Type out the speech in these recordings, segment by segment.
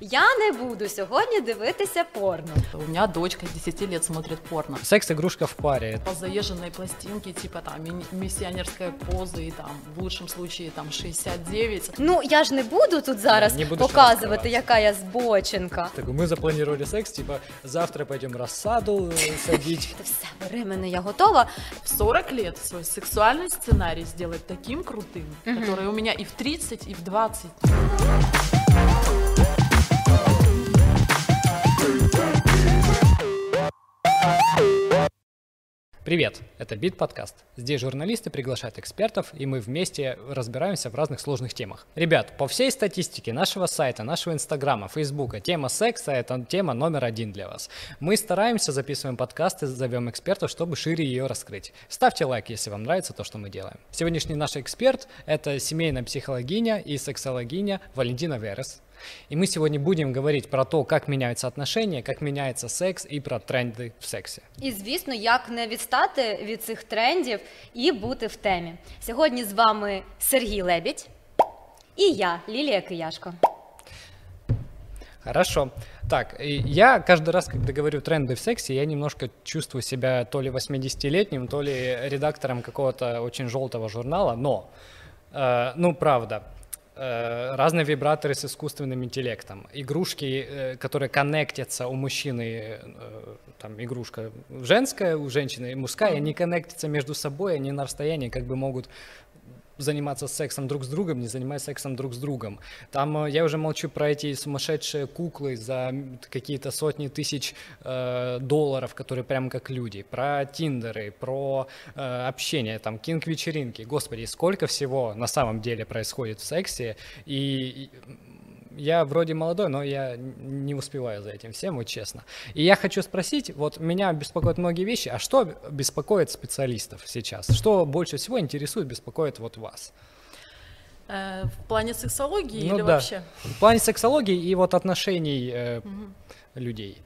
Я не буду сьогодні дивитися порно. У меня дочка 10 лет смотрит порно. Секс-игрушка в паре. По заезженной пластинке, типа там ми- миссионерская поза и там в лучшем случае там 69. Ну я ж не буду тут зараз Не будеш показувати, розкривати. яка я збоченка. Так, мы запланировали секс, типа, завтра пойдем рассаду э, садить. Та все, бери мене, я готова. В 40 лет свой сексуальный сценарий сделать таким крутым, который у меня и в 30, и в 20. Привет, это Бит подкаст. Здесь журналисты приглашают экспертов, и мы вместе разбираемся в разных сложных темах. Ребят, по всей статистике нашего сайта, нашего инстаграма, фейсбука, тема секса – это тема номер один для вас. Мы стараемся, записываем подкасты, зовем экспертов, чтобы шире ее раскрыть. Ставьте лайк, если вам нравится то, что мы делаем. Сегодняшний наш эксперт – это семейная психологиня и сексологиня Валентина Верес. И мы сегодня будем говорить про то, как меняются отношения, как меняется секс и про тренды в сексе. І звісно, як не відстати від цих трендів і бути в темі. Сьогодні з вами Сергій Лебідь і я, Лілія Кияшко. Хорошо. Так, и я каждый раз, когда говорю тренды в сексе, я немножко чувствую себя то ли 80-летним, то ли редактором какого-то очень желтого журнала, но, э, ну, правда, э, разные вибраторы с искусственным интеллектом, игрушки, э, которые коннектятся у мужчины, э, там игрушка женская, у женщины мужская, они коннектятся между собой, они на расстоянии как бы могут заниматься сексом друг с другом, не занимаясь сексом друг с другом. Там э, я уже молчу про эти сумасшедшие куклы за какие-то сотни тысяч э, долларов, которые прям как люди, про тиндеры, про э, общение, там, кинг-вечеринки. Господи, сколько всего на самом деле происходит в сексе, и, и я вроде молодой, но я не успеваю за этим всем, вот честно. И я хочу спросить, вот меня беспокоят многие вещи, а что беспокоит специалистов сейчас? Что больше всего интересует, беспокоит вот вас? Э, в плане сексологии Ну или да. вообще? В плане сексологии и вот отношений э, людей.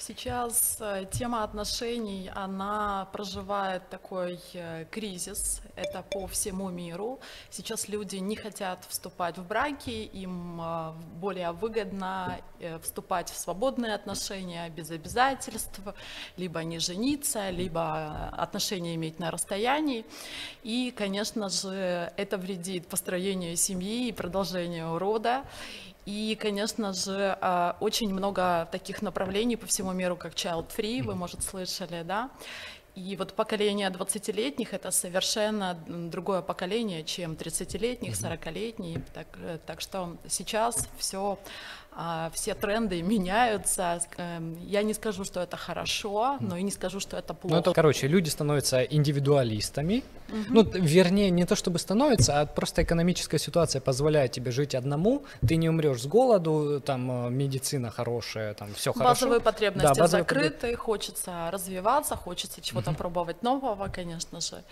Сейчас э, тема отношений, она проживает такой э, кризис, это по всему миру. Сейчас люди не хотят вступать в браки, им э, более выгодно вступать в свободные отношения без обязательств, либо не жениться, либо отношения иметь на расстоянии. И, конечно же, это вредит построению семьи и продолжению рода. И, конечно же, а, очень много таких направлений по всему миру, как Child Free, вы, может, слышали, да? И вот поколение 20-летних — это совершенно другое поколение, чем 30-летних, 40-летних. Так, э, так что сейчас все, все тренды меняются. Эм, Я не скажу, что это хорошо, но и не скажу, что это плохо. Ну, это, короче, люди становятся индивидуалистами. Ну, т- вернее, не то чтобы становятся, а просто экономическая ситуация позволяет тебе жить одному. Ты не умрешь с голоду, там э, медицина хорошая, там все хорошо. Базовые потребности Да, базовые потреб- закрыты, хочется развиваться, хочется чего-то пробовать нового, конечно же.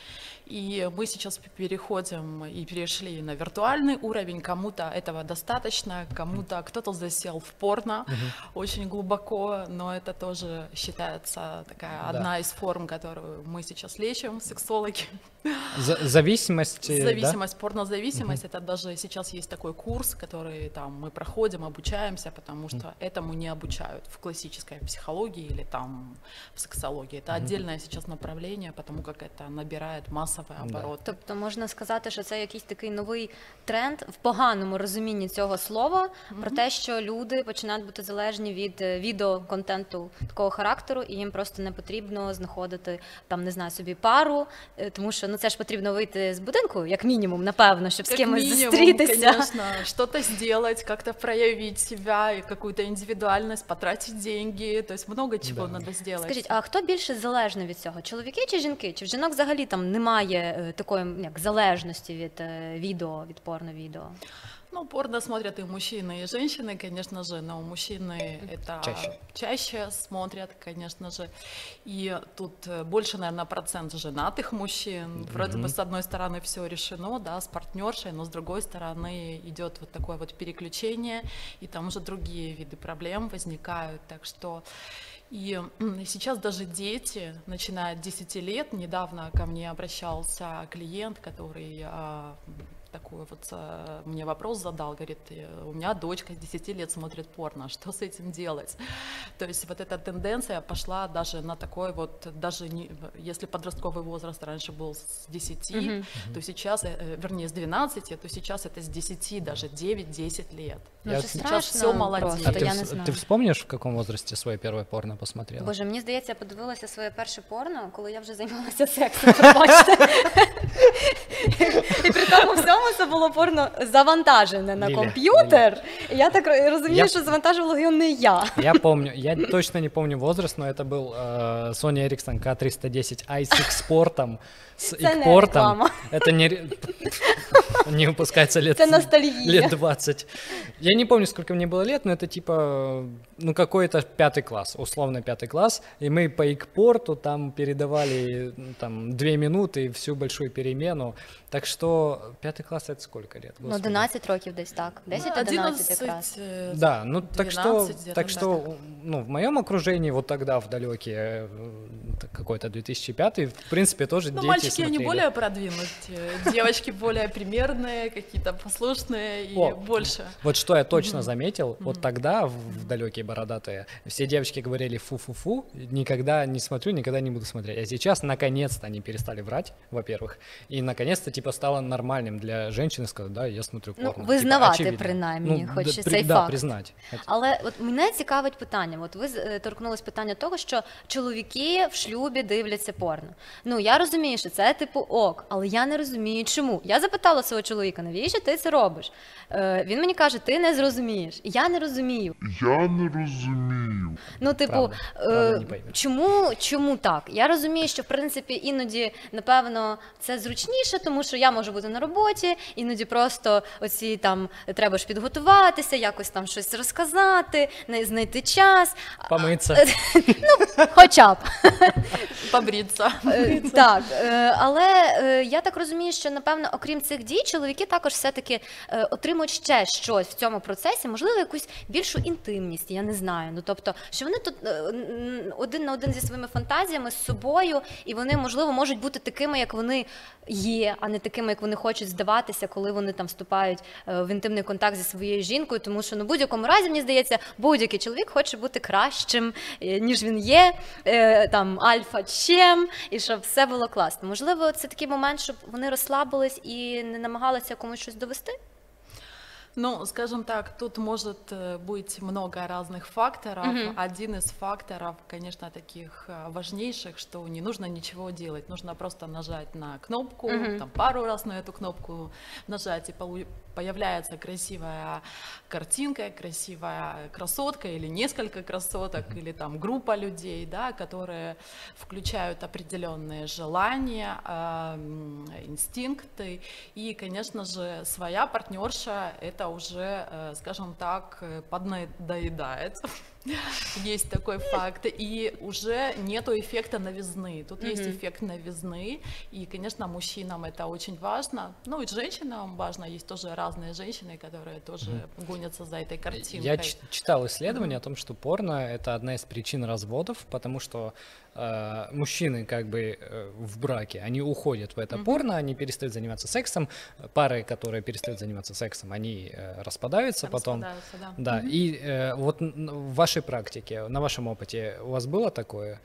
И мы сейчас переходим и перешли на виртуальный уровень. Кому-то этого достаточно, кому-то кто-то засел в порно очень глубоко, но это тоже считается такая Да. одна из форм, которую мы сейчас лечим, сексологи. За- зависимость, э, да? Зависимость, порнозависимость, это даже сейчас есть такой курс, который там мы проходим, обучаемся, потому что этому не обучают в классической психологии или там в сексологии. Это отдельное сейчас направление, потому как это набирает массовый оборот. Тобто можна сказати, що це якийсь такий новий тренд в поганому розумінні цього слова про те, що люди починають бути залежні від е, відеоконтенту такого характеру, і їм просто не потрібно знаходити там, не знаю, собі пару, е, тому що ну Це ж потрібно вийти з будинку, як мінімум, напевно, щоб з кимось мінімум, зустрітися. конечно, что-то сделать, как-то проявить себя и какую-то индивидуальность, потратить деньги, то есть много чего Да. надо сделать. Скажіть, а хто більше залежний від цього? Чоловіки чи жінки? Чи в жінок взагалі там немає е, такої як залежності від е, відео, від порно-відео? Ну, порно смотрят и мужчины, и женщины, конечно же, но мужчины это Чаще. чаще смотрят, конечно же. И тут э, больше, наверное, процент женатых мужчин. Вроде бы с одной стороны все решено, да, с партнершей, но с другой стороны идет вот такое вот переключение, и там уже другие виды проблем возникают. Так что и сейчас даже дети, начиная от 10 лет, недавно ко мне обращался клиент, который а, такой вот э, мне вопрос задал, говорит, «Э, у меня дочка с 10 лет смотрит порно, что с этим делать? То есть вот эта тенденция пошла даже на такой вот, даже не, если подростковый возраст раньше был с 10, Мгм. то сейчас, э, э, вернее, с 12, то сейчас это с 10, даже 9-10 лет. Ну, Я це вот сейчас страшно всё молодеет. просто, А ты, я вс- не знаю. ты вспомнишь, в каком возрасте свое первое порно посмотрела? Боже, мені здається, я подивилася своє перше порно, коли я вже займалася сексом. Пробачте. І при тому всьому це було порно завантажене на Ліля, комп'ютер. І я так ро- розумію, Я- що завантажувала його не я. Я помню, я точно не помню возраст, но это был э, Sony Ericsson K310i с экспортом, с реклама. Это не, не выпускается лет, Это ностальгия. лет 20. Я не помню, сколько мне было лет, но это типа, ну какой-то пятый класс, условно пятый класс, и мы по экпорту там передавали ну, там две минуты и всю большую перемену. Так что пятый класс это сколько лет? Ну, Господи. 11 років десь так. 10-11 якраз. э, Да, ну так что, 12 так что, ну в моем окружении вот тогда в далекие э, какой-то 2005, в принципе тоже Ну, дети мальчики, они смотрели. более продвинутые, девочки более примерные, какие-то послушные и О, больше. Вот что я точно заметил, вот тогда в, в далекие бородатые все девочки говорили фу-фу-фу, никогда не смотрю, никогда не буду смотреть. А сейчас наконец-то они перестали врать, во-первых, и наконец-то типа стало нормальным для женщины сказать, да, я смотрю Ну, порно. визнавати очевидно. принаймні, Ну, хоч да, і при- цей да, факт. признать. Это- Але от мене цікавить питання. От ви з- е, торкнулись питання того, що чоловіки в шлюбі дивляться порно. Ну я розумію, що це типу ок, але я не розумію, чому. Я запитала свого чоловіка, навіщо ти це робиш? Е, він мені каже, ти не зрозумієш. Я не розумію. Я не розумію. Ну, типу, Правда, е, правда, не чому, чому так? Я розумію, що в принципі іноді, напевно, це зручніше, тому що я можу бути на роботі, іноді просто оці там треба ж підготуватися, якось там щось розказати, не знайти час. Помыться. Хоча б. Побриться. Е, Так, е, але е, я так розумію, що напевно, окрім цих дій, чоловіки також все-таки е, отримують ще щось в цьому процесі, можливо, якусь більшу інтимність, я не знаю. Ну тобто, що вони тут е, один на один зі своїми фантазіями, з собою, і вони, можливо, можуть бути такими, як вони є, а не такими, як вони хочуть здаватися, коли вони там вступають е, в інтимний контакт зі своєю жінкою. Тому що ну в будь-якому разі, мені здається, будь-який чоловік хоче бути кращим, е, ніж він є, е, там альфа чем, і щоб все було класно. Можливо, це такий момент, щоб вони розслабились і не намагалися комусь щось довести. Ну, скажем так, тут может э, быть много разных факторов. Мгм. Один из факторов, конечно, таких э, важнейших, что не нужно ничего делать, нужно просто нажать на кнопку, Мгм. там пару раз на эту кнопку нажать, и полу- появляется красивая картинка, красивая красотка или несколько красоток, или там группа людей, да, которые включают определенные желания, а, инстинкты, и, конечно же, своя партнерша это уже, э, скажем так, поднадоедает. Есть такой факт. И уже нету эффекта новизны. Тут есть Мгм. эффект новизны. И, конечно, мужчинам это очень важно. Ну и женщинам важно. Есть тоже разные женщины, которые тоже гонятся за этой картинкой. Я ч- читал исследование о том, что порно это одна из причин разводов, потому что э, мужчины как бы э, в браке, они уходят в это Мгм. порно, они перестают заниматься сексом, пары, которые перестают заниматься сексом, они э, распадаются потом. Распадаются, да. Да, и э, вот в вашей практике, на вашем опыте, у вас было такое?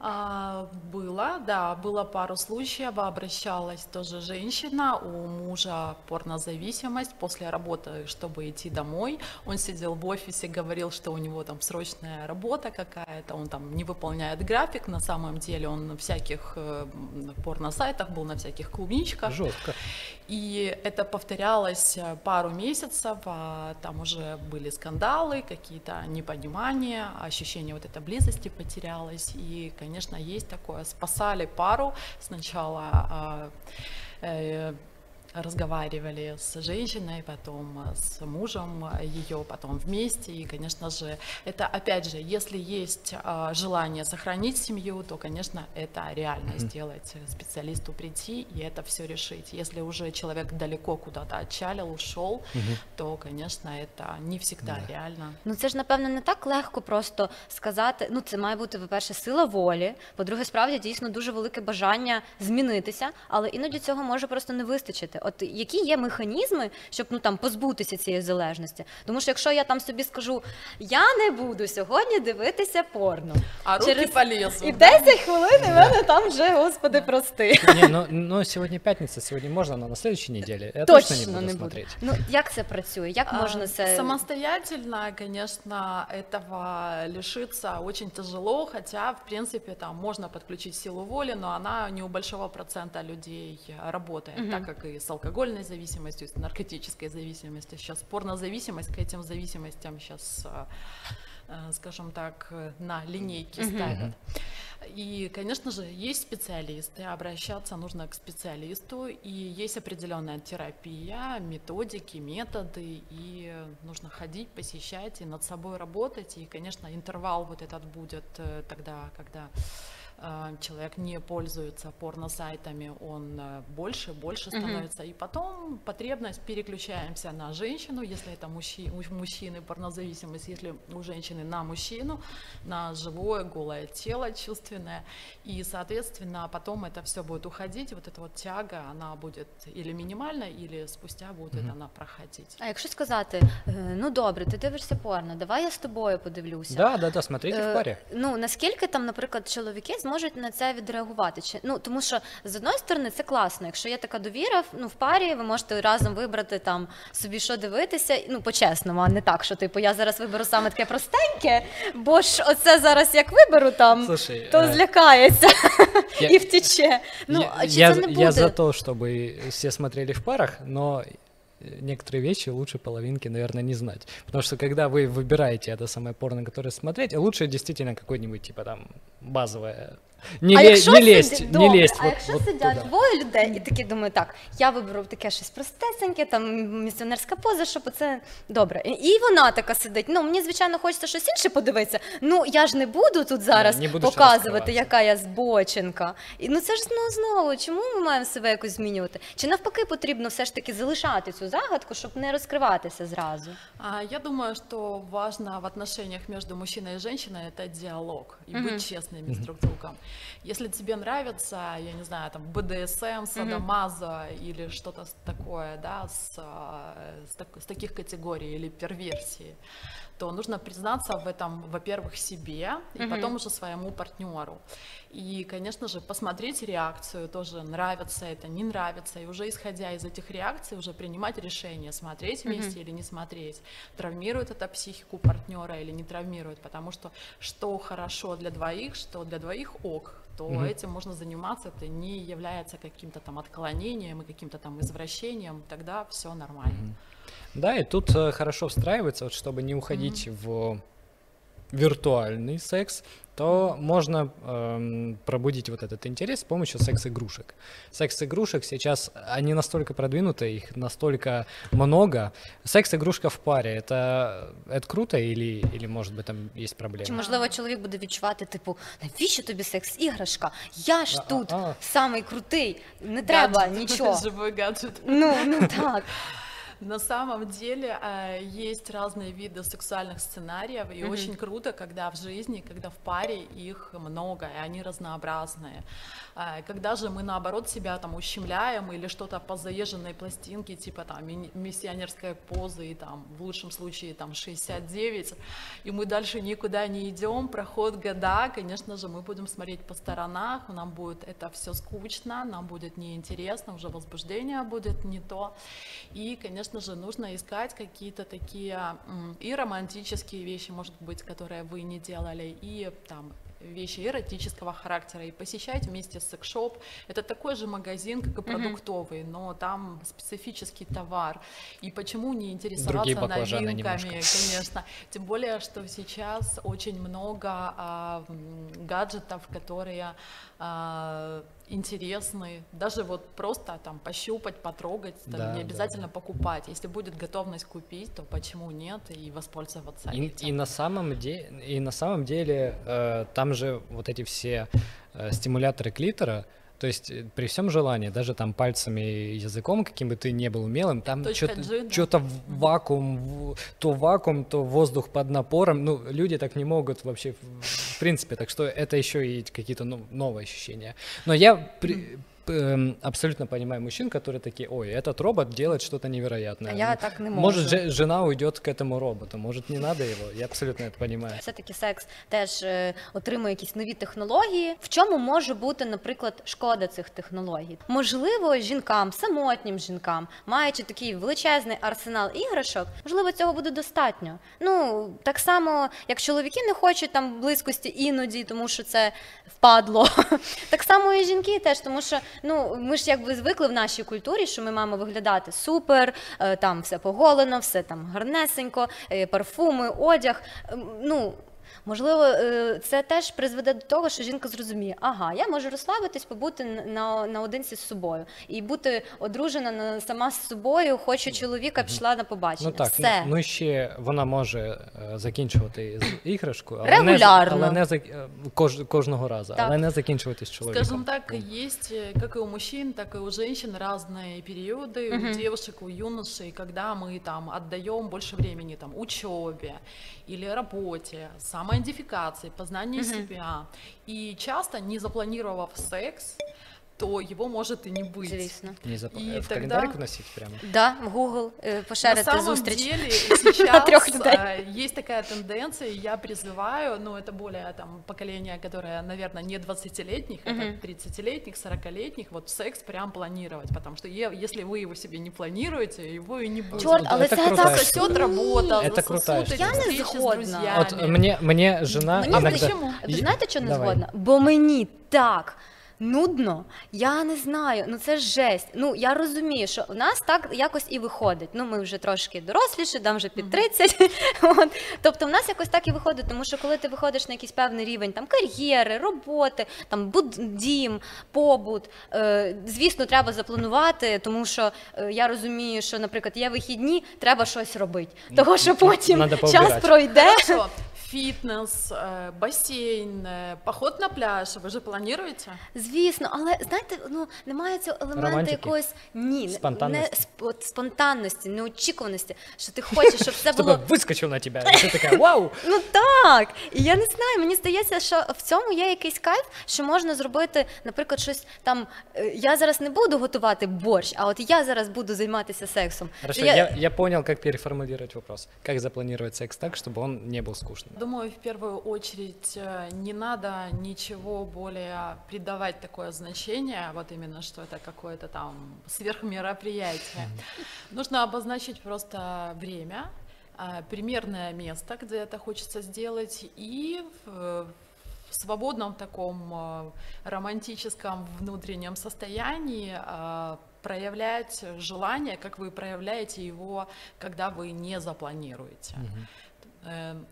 А, было, да, было пару случаев, обращалась тоже женщина, у мужа порнозависимость после работы, чтобы идти домой, он сидел в офисе, говорил, что у него там срочная работа какая-то, он там не выполняет график, на самом деле он на всяких э, порносайтах был, на всяких клубничках, Жестко. и это повторялось э, пару месяцев, а там уже были скандалы, какие-то непонимания, ощущение вот этой близости потерялось. И, конечно, есть такое. Спасали пару сначала а, э, разговаривали с женщиной, потом э, с мужем ее, потом вместе. И, конечно же, это, опять же, если есть а, желание сохранить семью, то, конечно, это реально Мгм. сделать, э, специалисту прийти и это все решить. Если уже человек далеко куда-то отчалил, ушел, Мгм. то, конечно, это не всегда Да. реально. Ну це ж напевно не так легко просто сказати. Ну це має бути, по-перше, сила волі. По-друге, справді дійсно дуже велике бажання змінитися, але іноді цього може просто не вистачити. От які є механізми, щоб ну там позбутися цієї залежності? Тому що якщо я там собі скажу, я не буду сьогодні дивитися порно. А руки Через- полезут. І в 10 хвилин і мене там вже, господи, прости. Не, ну, ну сегодня пятница, сегодня можно, но на следующей неделе я точно, Точно не буду не буду. смотреть. Ну як це працює? Як можна це Самостоятельно, конечно, этого лишиться очень тяжело, хотя, в принципе, там можно подключить силу воли, но она не у большого процента людей э, работает, так как и с алкогольной зависимостью, с наркотической зависимостью. Сейчас порнозависимость к этим зависимостям сейчас скажем так, на линейке ставят. И, конечно же, есть специалисты, обращаться нужно к специалисту, и есть определенная терапия, методики, методы, и нужно ходить, посещать, и над собой работать, и, конечно, интервал вот этот будет э, тогда, когда человек не пользуется порно-сайтами, он э, больше, больше становится. И потом потребность переключаемся на женщину, если это мужчи, у мужчины порнозависимость, если у женщины на мужчину, на живое голое тело чувственное. И, соответственно, потом это все будет уходить, вот эта вот тяга, она будет или минимальная, или спустя будет она проходить. А якщо сказати, ну добре, ти дивишся порно, давай я з тобою подивлюся. Да, да, да, смотрите в паре. Ну наскільки там, наприклад, чоловіки зможуть на це відреагувати? Чи ну тому, що з одної сторони це класно. Якщо є така довіра, ну в парі ви можете разом вибрати там собі що дивитися. Ну по-чесному, а не так, що типу я зараз виберу саме таке простеньке, бо ж оце зараз як виберу там, Слушай, то е, злякається я- і втече. Ну я, чи я, це не я за то, чтобы все смотрели в парах, но некоторые вещи лучше половинки, наверное, не знать. Потому что когда вы выбираете это самое порно, которое смотреть, лучше действительно какой-нибудь, типа там, базовое. Не, а ле- якщо не лезть, сидять, не добре, лезть а вот, якщо вот сидять туда. двоє людей і такі думають, так, я виберу таке щось простесеньке, там місіонерська поза, щоб це добре. І, і вона така сидить. Ну мені звичайно хочеться щось інше подивитися. Ну я ж не буду тут зараз не буду ще показувати, розкриватися. яка я збоченка. І ну це ж ну знову, чому ми маємо себе якось змінювати? Чи навпаки потрібно все ж таки залишати цю загадку, щоб не розкриватися зразу? А, Я думаю, что важно в отношениях между мужчиной и женщиной это диалог и быть честными с друг с другом. Если тебе нравится, я не знаю, там БДСМ, садомазо или что-то такое, да, с, а, с так- с таких категорий или перверсии, то нужно признаться в этом, во-первых, себе и потом уже своему партнеру. И, конечно же, посмотреть реакцию, тоже нравится это, не нравится, и уже исходя из этих реакций уже принимать решение, смотреть вместе или не смотреть, травмирует это психику партнера или не травмирует, потому что что хорошо для двоих, что для двоих ок, то этим можно заниматься, это не является каким-то там отклонением и каким-то там извращением, тогда все нормально. Да, и тут э, хорошо встраивается, вот, чтобы не уходить в виртуальный секс, то можно эм, пробудить вот этот интерес с помощью секс-игрушек. Секс-игрушек сейчас, они настолько продвинуты, их настолько много. Секс-игрушка в паре, это, это круто или, или может быть там есть проблемы? Чи можливо чоловік буде відчувати, типу, навіщо тобі секс-іграшка? Я ж А, тут а, а. самий крутий, не треба Гаджет, нічого. Живой гаджет. Ну, ну так. На самом деле э, есть разные виды сексуальных сценариев, и очень круто, когда в жизни, когда в паре их много, и они разнообразные. Э, Когда же мы наоборот себя там ущемляем или что-то по заезженной пластинке, типа там ми- миссионерской позы, и там в лучшем случае там 69, и мы дальше никуда не идем, проход года, конечно же, мы будем смотреть по сторонах, нам будет это все скучно, нам будет неинтересно, уже возбуждение будет не то. И, конечно же, нужно искать какие-то такие и романтические вещи, может быть, которые вы не делали, и там вещи эротического характера и посещать вместе секс-шоп. Это такой же магазин, как и продуктовый, но там специфический товар. И почему не интересоваться новинками, немножко. конечно. Тем более, что сейчас очень много а, гаджетов, которые а, интересны. Даже вот просто там пощупать, потрогать, там, Да, не да, обязательно покупать. Если будет готовность купить, то почему нет и воспользоваться И, этим. и на самом деле, и на самом деле э, там же вот эти все э, стимуляторы клитора, то есть э, при всем желании, даже там пальцами и языком, каким бы ты не был умелым, там что-то да. вакуум, то вакуум, то воздух под напором. Ну, люди так не могут вообще, в, принципе, так что это еще и какие-то ну, новые ощущения. Но я при- абсолютно понимаю мужчин, которые такие, ой, этот робот делает что-то невероятное. А я так не Может, можу. же- жена уйдет к этому роботу, может, не надо его. Я абсолютно это понимаю. Все-таки секс теж е, отримує якісь нові технології. В чому може бути, наприклад, шкода цих технологій? Можливо, жінкам, самотнім жінкам, маючи такий величезний арсенал іграшок, можливо, цього буде достатньо. Ну так само, як чоловіки не хочуть там близькості іноді, тому що це впадло. Так само і жінки теж, тому що ну ми ж якби звикли в нашій культурі, що ми маємо виглядати супер, е, там все поголено, все там гарнесенько, е, парфуми, одяг. Ем, Ну можливо, е, це теж призведе до того, що жінка зрозуміє, ага, я можу розслабитись, побути на, наодинці з собою і бути одружена на сама з собою. Хочу чоловіка, пішла на побачення. Ну так, все. ну, ну ще вона може е, закінчувати з іграшку, але Регулярно. не, з- але не за, е, кож, кожного разу, Так. але не закінчувати з чоловіком. Скажем так, есть э, как и у мужчин, так и у женщин разные периоды, у девушек, у юношей, когда мы там отдаем больше времени там учебе или работе, самоидентификации, познанию себя. И часто, не запланировав секс, то его может и не быть. Звісно. Не зап... І в тогда- календарик вносить прямо. Да, в Google е, На поширити самом зустріч. деле сейчас Трех людей. э, есть такая тенденция, и я призываю, ну это более там поколение, которое, наверное, не 20-летних, это 30-летних, 40-летних, вот секс прям планировать, потому что е- если вы его себе не планируете, его и не будет. Чорт, але Це це крутая так штука. Засосет работа, Это крутая засосут эти штука. Я не встречи с згодна. друзьями. От мне, мне жена Мені иногда... почему? Ви Е- знаєте, що не Давай. згодна? Бо мені так. Нудно, я не знаю. Ну це ж жесть. Ну я розумію, що в нас так якось і виходить. Ну ми вже трошки доросліші, там вже під 30. От. Тобто, в нас якось так і виходить, тому що коли ти виходиш на якийсь певний рівень там кар'єри, роботи, там буд дім, побут, е, звісно, треба запланувати, тому що е, я розумію, що, наприклад, є вихідні, треба щось робити. Того що потім Надо час пройде. Хорошо. Фитнес, э, бассейн, э, поход на пляж, вы же планируете? Звісно, але знаєте, ну немає цього елементу Романтики? якоїсь ні, не- Спонтанності? не сп- от спонтанності, неочікуваності, що ти хочеш, щоб це Чтобы було. выскочил на тебя, и ты такая, вау! Ну так. І я не знаю, мені здається, що в цьому є якийсь кайф, що можна зробити, наприклад, щось там. е, Я зараз не буду готувати борщ, а от я зараз буду займатися сексом. Хорошо, Що я... Я, понял, как переформулировать вопрос. Как запланировать секс так, чтобы он не был скучным? Думаю, в первую очередь э, не надо ничего более придавать такое значение, вот именно, что это какое-то там сверхмероприятие. Нужно обозначить просто время, а, примерное место, где это хочется сделать, и в в свободном таком э, романтическом внутреннем состоянии э, проявлять желание, как вы проявляете его, когда вы не запланируете. Э,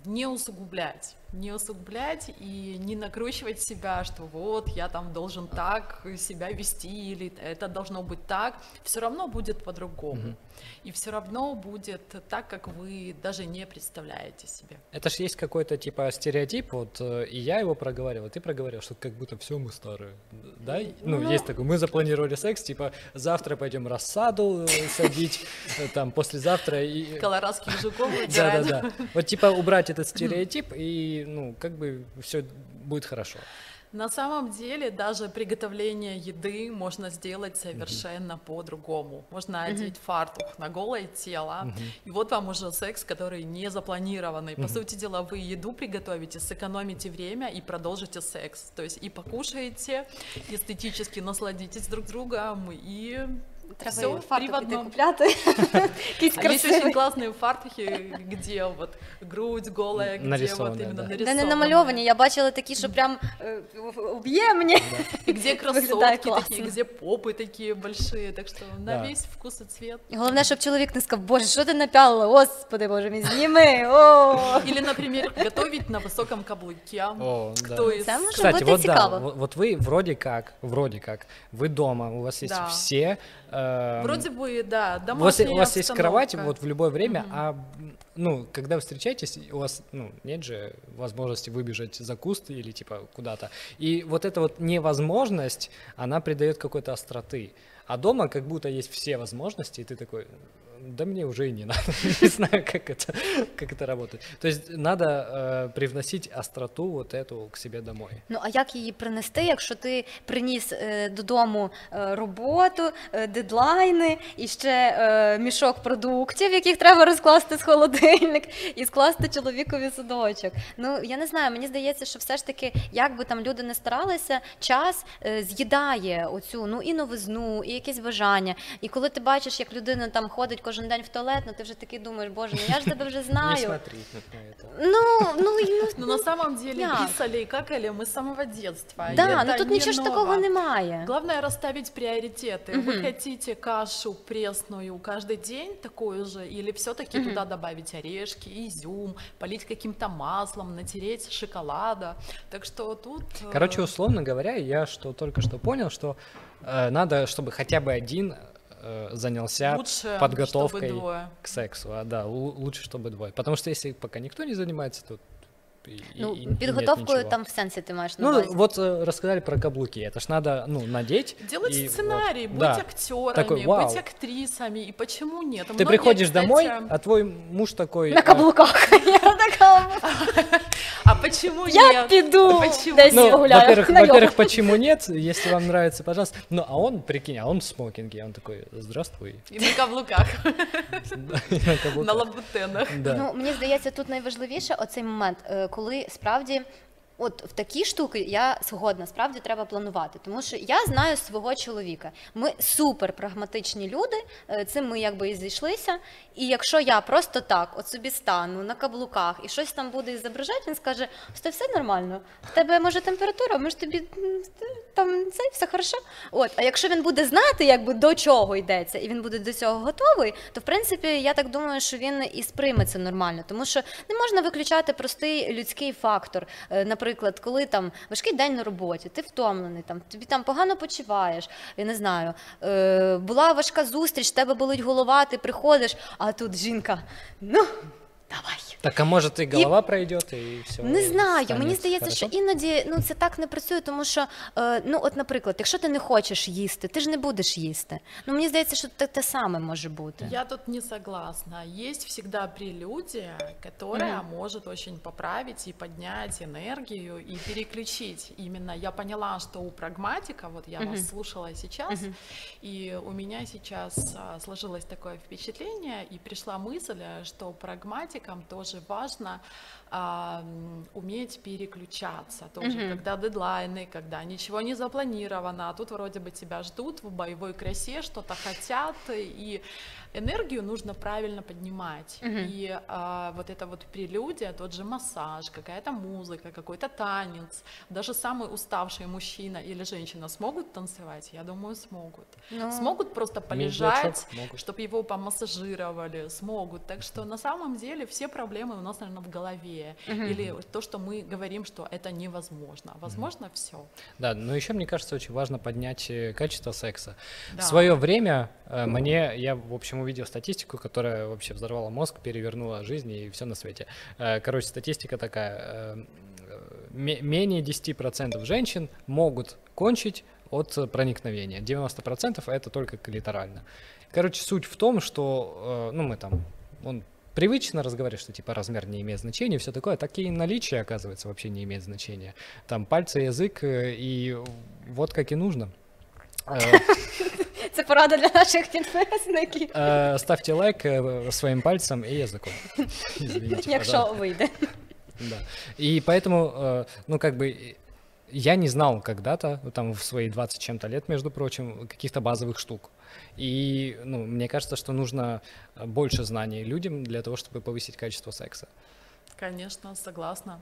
Не усугублять, не усугублять и не накручивать себя, что вот я там должен так себя вести или это должно быть так. Все равно будет по-другому. И все равно будет так, как вы даже не представляете себе. Это ж есть какой-то типа стереотип, вот э, и я его проговаривал, ты проговаривал, что как будто все мы старые, да? Ну, Ну. есть такой, мы запланировали секс, типа завтра пойдем рассаду э, садить, э, там послезавтра и... Колорадских жуков Да, выбирать. да, да. Вот типа убрать этот стереотип и, ну, как бы все будет хорошо. На самом деле даже приготовление еды можно сделать совершенно по-другому. Можно одеть фартух на голое тело, и вот вам уже секс, который не запланированный. По сути дела, вы еду приготовите, сэкономите время и продолжите секс. То есть и покушаете, эстетически насладитесь друг другом, и Треба все і три в фартук іти одном. купляти. Якийсь А есть очень красивий. классные фартухи, где вот грудь голая, где вот Нарисованная, именно да. Де нарисованная. не намальовані, я бачила такі, що прям е, об'ємні. И где Выглядит кроссовки классно. такие, где попы такие большие, так что на Да. весь вкус и цвет. І Головне, щоб чоловік не сказав, боже, що ти напялила? Господи, боже мій, зніми. О! Или, например, готовить на высоком каблуке. О, Кто да. из... Це може Кстати, бути вот цікаво. да, вот, вот вы вроде как, вроде как, вы дома, у вас есть Да. все... эм, Вроде бы, да, у вас, у вас есть кровать вот в любое время, а ну, когда вы встречаетесь, у вас ну, нет же возможности выбежать за куст или типа куда-то. И вот эта вот невозможность, она придает какой-то остроты. А дома как будто есть все возможности, и ты такой, да мне уже и не надо, не знаю, как это, как это работает. То есть надо э, привносить остроту вот эту к себе домой. Ну а як її принести, якщо ти приніс е, додому е, роботу, е, дедлайни і ще е, мішок продуктів, яких треба розкласти з холодильник, і скласти чоловікові садочок? Ну я не знаю, мені здається, що все ж таки, як би там люди не старалися, час е, з'їдає оцю ну і новизну, і якесь бажання. І коли ти бачиш, як людина там ходить кожен день в туалет, ну ти вже такий думаєш, боже, ну я ж тебе вже Не знаю. смотри на это. Ну, ну, і, ну, Но на самом деле як? писали и какали мы с самого детства. и да, это ну тут не нічого ж такого ново. немає. Главное расставить приоритеты. Вы Мгм. хотите кашу пресную каждый день такую же, или все-таки Мгм. туда добавить орешки, изюм, полить каким-то маслом, натереть шоколада. Так что тут. э, Короче, условно говоря, я что только что понял, что э, надо, чтобы хотя бы один э, занялся лучше, подготовкой к сексу. А да, лу- лучше, чтобы двое. Потому что если пока никто не занимается, то и- и- Ну, и нет підготовкою ничего. там в сенсі ти маєш на Ну, увазі. вот э, рассказали про каблуки. Это ж надо, ну, надеть. Делать и сценарий, вот. быть Да. актерами, Такой, вау. быть актрисами. И почему нет? Ты Многие, приходишь кстати, домой, а твой муж такой... На э, каблуках. Я така, А почему я нет? піду Почему? десь Ну, гуляю. во-первых, на йогу. во-первых, почему нет? Если вам нравится, пожалуйста. Ну, а он, прикинь, а он в смокинге, он такой, здравствуй. И на каблуках, На каблуках. на лабутенах. Да. Ну, мені здається, тут найважливіше оцей момент, е, коли справді. От в такі штуки я згодна, справді треба планувати, тому що я знаю свого чоловіка. Ми супер прагматичні люди, е, цим ми якби і зійшлися. І якщо я просто так, от собі стану на каблуках і щось там буде зображати, він скаже: це все нормально. В тебе може температура, може тобі там це все хорошо. От, а якщо він буде знати, якби до чого йдеться, і він буде до цього готовий, то в принципі я так думаю, що він і сприйме це нормально, тому що не можна виключати простий людський фактор. Е, Наприклад, коли там важкий день на роботі, ти втомлений, там тобі там погано почуваєш, я не знаю. Е, була важка зустріч, тебе болить голова, ти приходиш, а тут жінка. Ну, давай. Так, а может и голова пройдет, и все. Не знаю. Мені здається, що іноді ну це так не працює, тому що е, ну, от, наприклад, якщо ти не хочеш їсти, ти ж не будеш їсти. Ну мені здається, що те, те саме може бути. Я тут не согласна. Есть всегда прелюдия, которая может очень поправить и поднять энергию и переключить. Именно я поняла, что у прагматика, вот я Мгм. вас слушала сейчас, Мгм. и у меня сейчас а, сложилось такое впечатление, и пришла мысль, э, что прагматикам тоже важно а, уметь переключаться. Тоже, Мгм. когда дедлайны, когда ничего не запланировано, а тут вроде бы тебя ждут в боевой красе, что-то хотят, и энергию нужно правильно поднимать. Мгм. И а, вот это вот прелюдия, тот же массаж, какая-то музыка, какой-то танец, даже самый уставший мужчина или женщина смогут танцевать? Я думаю, смогут. Ну, Смогут просто полежать, чтобы его помассажировали, смогут. Так что на самом деле все проблемы у нас, наверное, в голове. Мгм. Или то, что мы говорим, что это невозможно. Возможно все. Да, но еще мне кажется очень важно поднять э, качество секса. В свое время э, мне, я в общем увидел статистику, которая вообще взорвала мозг, перевернула жизнь и все на свете. Э, Короче, статистика такая. э, ме- Менее 10% женщин могут кончить от проникновения. 90% это только клиторально. Короче, суть в том, что, э, ну, мы там, он привычно разговаривает, что типа размер не имеет значения, все такое, так и наличие, оказывается, вообще не имеет значения. Там пальцы, язык, и вот как и нужно. Э, порада для наших підписників. э, Ставьте лайк э, своим пальцем и языком. Извините, Якщо пожалуйста. вийде. Да. И поэтому, э, ну, как бы, э, я не знал когда-то, там, в свои 20 чем-то лет, между прочим, каких-то базовых штук. И, ну, мне кажется, что нужно э, больше знаний людям для того, чтобы повысить качество секса. Конечно, согласна.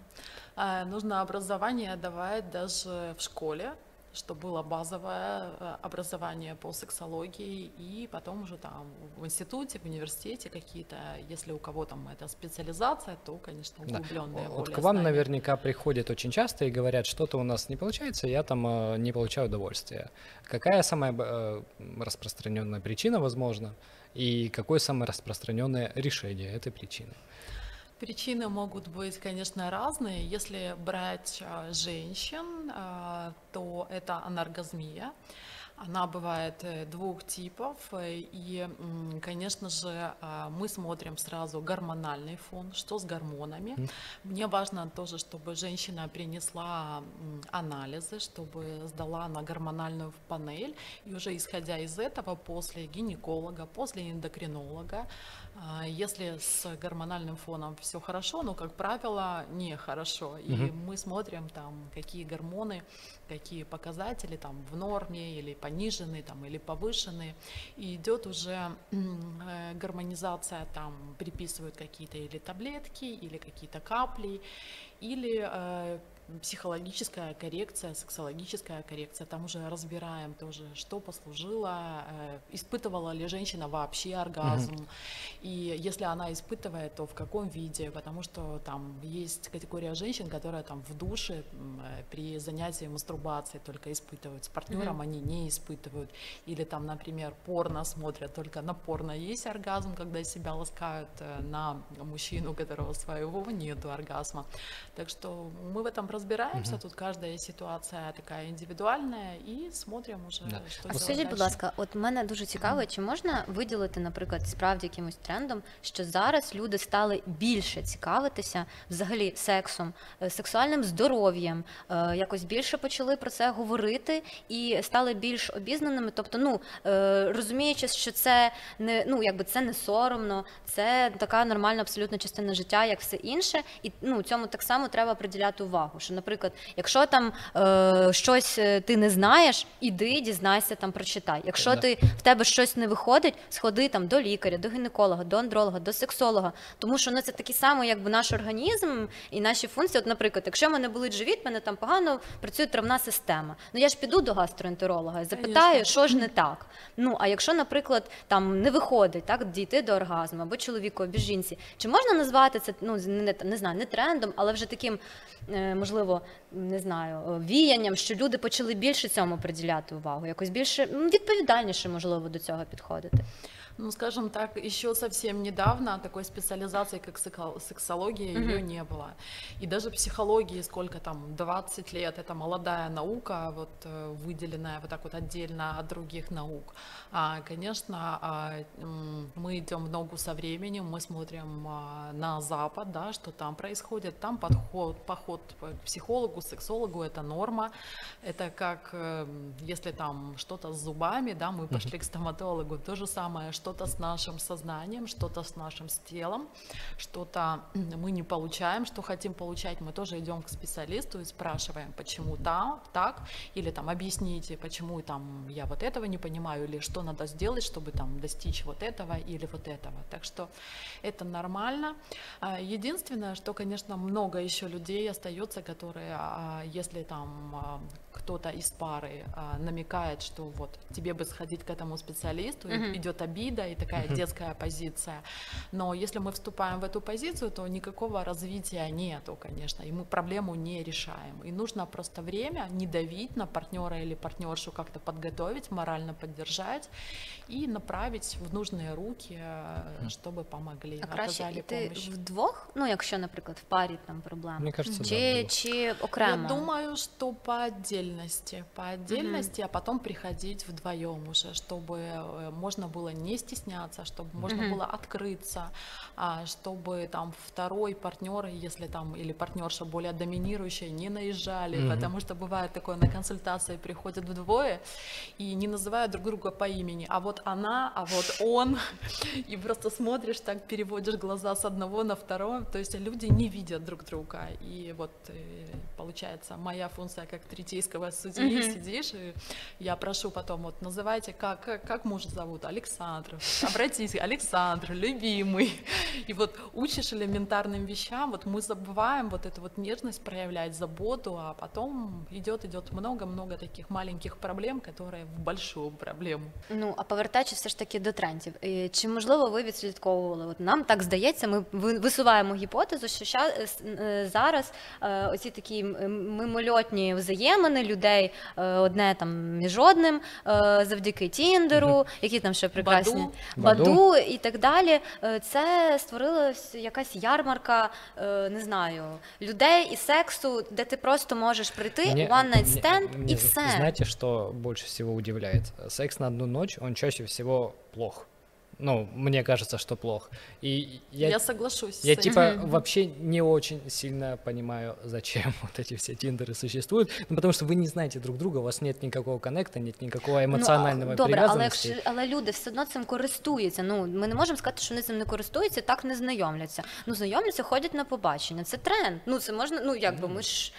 А, Нужно образование давать даже в школе, чтобы было базовое э, образование по сексологии, и потом уже там в институте, в университете какие-то, если у кого там это специализация, то, конечно, Да. углубленные Вот более к вам знания. наверняка приходят очень часто и говорят, что-то у нас не получается, я там э, не получаю удовольствия. Какая самая э, распространенная причина, возможно, и какое самое распространенное решение этой причины? Причины могут быть, конечно, разные. Если брать а, женщин, а, то это анаргазмия. Она бывает э, двух типов, и, конечно же, а, мы смотрим сразу гормональный фон, что с гормонами. Мне важно тоже, чтобы женщина принесла анализы, чтобы сдала на гормональную панель, и уже исходя из этого, после гинеколога, после эндокринолога, если с гормональным фоном все хорошо, но, как правило, нехорошо. И мы смотрим там, какие гормоны, какие показатели там в норме или пониженные там, или повышенные. И идет уже э, гармонизация, там приписывают какие-то или таблетки, или какие-то капли, или э, психологическая коррекция, сексологическая коррекция. Там уже разбираем тоже, что послужило, э, испытывала ли женщина вообще оргазм. И если она испытывает, то в каком виде, потому что там есть категория женщин, которые там в душе э, при занятии мастурбацией только испытывают, с партнером они не испытывают. Или там, например, порно смотрят, только на порно есть оргазм, когда себя ласкают, э, на мужчину, у которого своего нету оргазма. Так что мы в этом разбираемся, тут каждая ситуация такая индивидуальная, и смотрим уже, Да. что А скажіть, будь ласка, от мене дуже цікаво, чи можна виділити, наприклад, справді якимось трендом, що зараз люди стали більше цікавитися взагалі сексом, е, сексуальним здоров'ям, е, якось більше почали про це говорити і стали більш обізнаними. Тобто, ну е, розуміючи, що це не ну якби це не соромно, це така нормальна абсолютно частина життя, як все інше, і ну цьому так само треба приділяти увагу. Що, наприклад, якщо там е, щось е, ти не знаєш, іди, дізнайся там, прочитай. Якщо ти в тебе щось не виходить, сходи там до лікаря, до гінеколога, до андролога, до сексолога. Тому що ну це такий самий, якби наш організм і наші функції. От, наприклад, якщо в мене болить живіт, в мене там погано працює травна система. Ну я ж піду до гастроентеролога і запитаю, Конечно. що ж не так. Ну а якщо, наприклад, там не виходить так дійти до оргазму або чоловіку, або жінці, чи можна назвати це ну не, не знаю, не трендом, але вже таким, е, можливо, не знаю, е, віянням, що люди почали більше цьому приділяти увагу, якось більше м, відповідальніше, можливо, до цього підходити. Ну, скажем так, еще совсем недавно такой специализации, как сексо- сексология, ее не было. И даже психологии, сколько там, 20 лет, это молодая наука, вот э, выделенная вот так вот отдельно от других наук. А, конечно, а, мы идем в ногу со временем, мы смотрим а, на Запад, да, что там происходит. Там подход, поход к психологу, сексологу – это норма. Это как э, если там что-то с зубами, да, мы пошли к стоматологу, то же самое, что-то с нашим сознанием, что-то с нашим телом, что-то мы не получаем, что хотим получать, мы тоже идем к специалисту и спрашиваем, почему там так, или там объясните, почему там я вот этого не понимаю, или что надо сделать, чтобы там достичь вот этого или вот этого. Так что это нормально. А, Единственное, что, конечно, много еще людей остается, которые, а, если там а, кто-то из пары а, намекает, что вот тебе бы сходить к этому специалисту, и Мгм. идет обида и такая детская позиция. Но если мы вступаем в эту позицию, то никакого развития нету, конечно, и мы проблему не решаем. И нужно просто время не давить на партнера или партнершу, как-то подготовить, морально поддержать и направить в нужные руки, э, чтобы помогли, А краще оказали йти помощь. вдвох, ну якщо, наприклад, в парі там проблема, Мне кажется, чи, да. чи окремо. Я думаю, что по отдельности, по отдельности, а потом приходить вдвоем уже, чтобы э, можно было не стесняться, чтобы можно Мгм. было открыться, а, чтобы там второй партнер, если там или партнерша более доминирующая, не наезжали, Мгм. потому что бывает такое на консультации приходят вдвое и не называют друг друга по имени, а вот она, а вот он, и просто смотришь, так переводишь глаза с одного на второе, то есть люди не видят друг друга, и вот э, получается моя функция как третейского судьи, Мгм. сидишь, и я прошу потом, вот называйте, как, как, как мужа зовут, Александр, обратитесь, Александр, любимый, и вот учишь элементарным вещам, вот мы забываем вот эту вот нежность проявлять, заботу, а потом идет, идет много-много таких маленьких проблем, которые в большую проблему. Ну, а повертаючись все ж таки до трендів, е, чи можливо ви відслідковували? От нам так здається, ми ви- висуваємо гіпотезу, що ща, е, с- е, зараз е, оці такі м- мимольотні взаємини людей е, одне там між одним, е, завдяки Тіндеру, які там ще прекрасні Баду. Баду і так далі. Е, Це створилась якась ярмарка, не знаю, людей і сексу, де ти просто можеш прийти, one night stand мне і все. Знаете, что больше всего удивляет? Секс на одну ночь, он чаще всего плох. Ну, мне кажется, что плох. И Я, я, соглашусь. я с этим. типа вообще не очень сильно понимаю, зачем вот эти все тиндеры существуют. Ну, потому что вы не знаете друг друга, у вас нет никакого коннекта, нет никакого эмоционального Ну, а, добре, але, привязанности. якщо, але люди все одно цим користуються. Ну ми не можемо сказати, що вони цим не користуються, так не знайомляться. Ну знайомляться, ходять на побачення. Це тренд. Ну це можна. Ну якби ми ж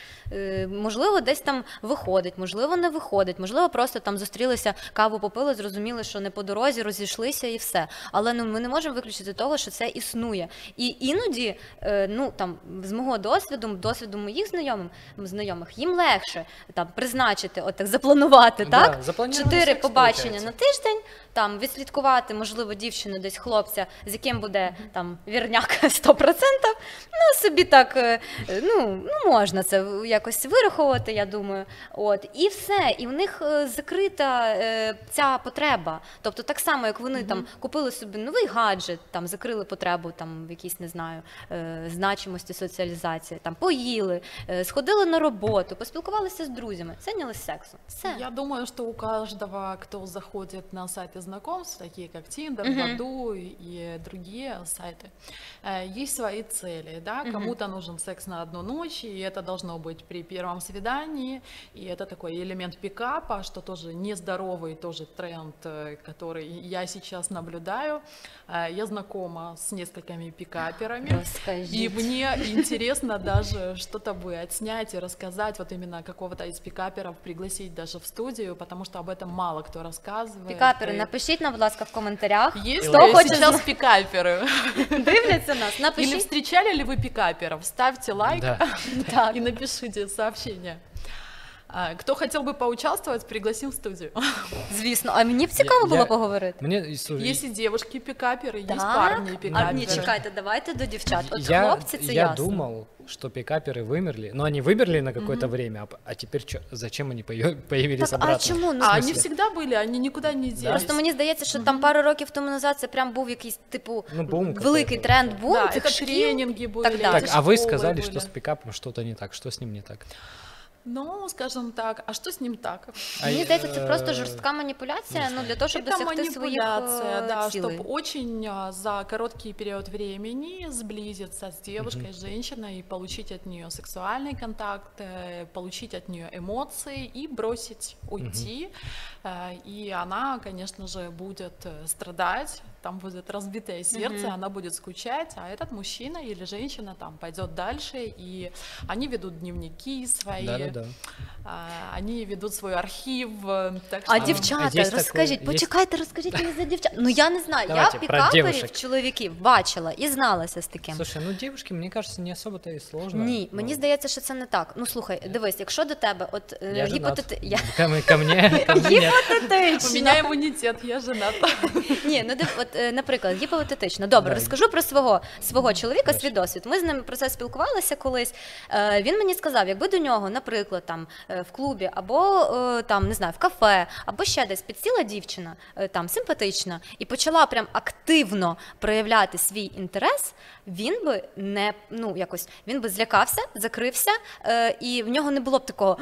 можливо десь там виходить, можливо, не виходить, можливо, просто там зустрілися, каву попили, зрозуміли, що не по дорозі, розійшлися і все. Але ну ми не можемо виключити того, що це існує. І іноді, е, ну там з мого досвіду, досвіду моїх знайомих, знайомих, їм легше там призначити, от так запланувати, Да, так? Чотири побачення на тиждень, там відслідкувати, можливо, дівчину десь хлопця, з яким буде там вірняк 100%, Ну собі так, е, ну, ну можна це якось вираховувати, я думаю. От і все. І в них е, закрита е, ця потреба. Тобто, так само, як вони там купили собі новий гаджет, там закрили потребу там в якійсь, не знаю, е, значимості соціалізації, там поїли, е, сходили на роботу, поспілкувалися з друзями, зайнялися сексом. Все. Я думаю, что у каждого, кто заходит на сайты знакомств, такие как Tinder. Баду и другие сайты, э, есть свои цели. Да? Мгм. Кому-то нужен секс на одну ночь, и это должно быть при первом свидании, и это такой элемент пикапа, что тоже нездоровый тоже тренд, э, который я сейчас наблюдаю. Э, Я знакома с несколькими пикаперами. И Розкажіть. мне интересно даже что-то бы отснять и рассказать, вот именно какого-то из пикаперов пригласить даже в студию, потому что об этом мало кто рассказывает. Пікапери, И напишіть нам, будь ласка, в коментарях. Есть Кто ли хочет сейчас пикаперы? Дивляться нас, Или напишіть. встречали ли вы пикаперов? Ставьте лайк Да. Так. и напишите сообщение. А, Кто хотел бы поучаствовать, пригласим в студию. Звісно, а мені б цікаво Я- було я- поговорити. Мне, и, слушай, Есть и девушки-пикаперы, есть Так? парни А пикаперы. ні, чекайте, давайте до дівчат. От я, хлопці це я ясно. думал, что пикаперы вымерли, но они вымерли на какое-то время, а п- а, теперь чё, зачем они поё- появились Так, обратно? а чому? Ну, А В они смысле? всегда были, они никуда не делись. Просто мені здається, що там пару років тому назад це прям був якийсь типу Ну, бум великий какой-то. тренд бум. Да, цих это шкіл. тренинги были. Так, да. Так, эти а вы школы сказали, были. что с пикапом что-то не так. Что с ним не так? Ну, скажем так, а что с ним так? А Мені я- здається, це просто е, жорстка маніпуляція. Ну для того, щоб Это досягти своїх манипуляция, е, да, цілей. чтобы очень а, за короткий период времени сблизиться с девушкой, с женщиной, и получить от нее сексуальный контакт, э, получить от нее эмоции и бросить, уйти. Э, И она, конечно же, будет э, страдать, там будет разбитое сердце, Мгм. она будет скучать, а этот мужчина или женщина там пойдет дальше, и они ведут дневники свои, Да-да-да. а, они ведут свой архив. э, Так А что- дівчата, є таке- розкажіть, є- почекайте, розкажіть мені за дівчат. Ну я не знаю. Давайте, я про пікаперів дівушек. чоловіків бачила і зналася з таким. Слушай, ну девушки, мне кажется, не особо-то и сложно. Ні, Ну, мені здається, що це не так. Ну слухай, дивись, якщо до тебе, от е, я женат. гіпотети... я Ко, м- ко мне, ко мне нет. У гіпотетично. меня иммунитет, я жената. Ні, ну див, от, е, наприклад, гіпотетично. Добре, розкажу про свого свого чоловіка, свій досвід. Ми з ним про це спілкувалися колись. Е, він мені сказав, якби до нього, наприклад, там е, в клубі або е, там не знаю, в кафе, або ще десь підсіла дівчина, е, там симпатична, і почала прям активно проявляти свій інтерес, він би не ну якось він би злякався, закрився, е, і в нього не було б такого.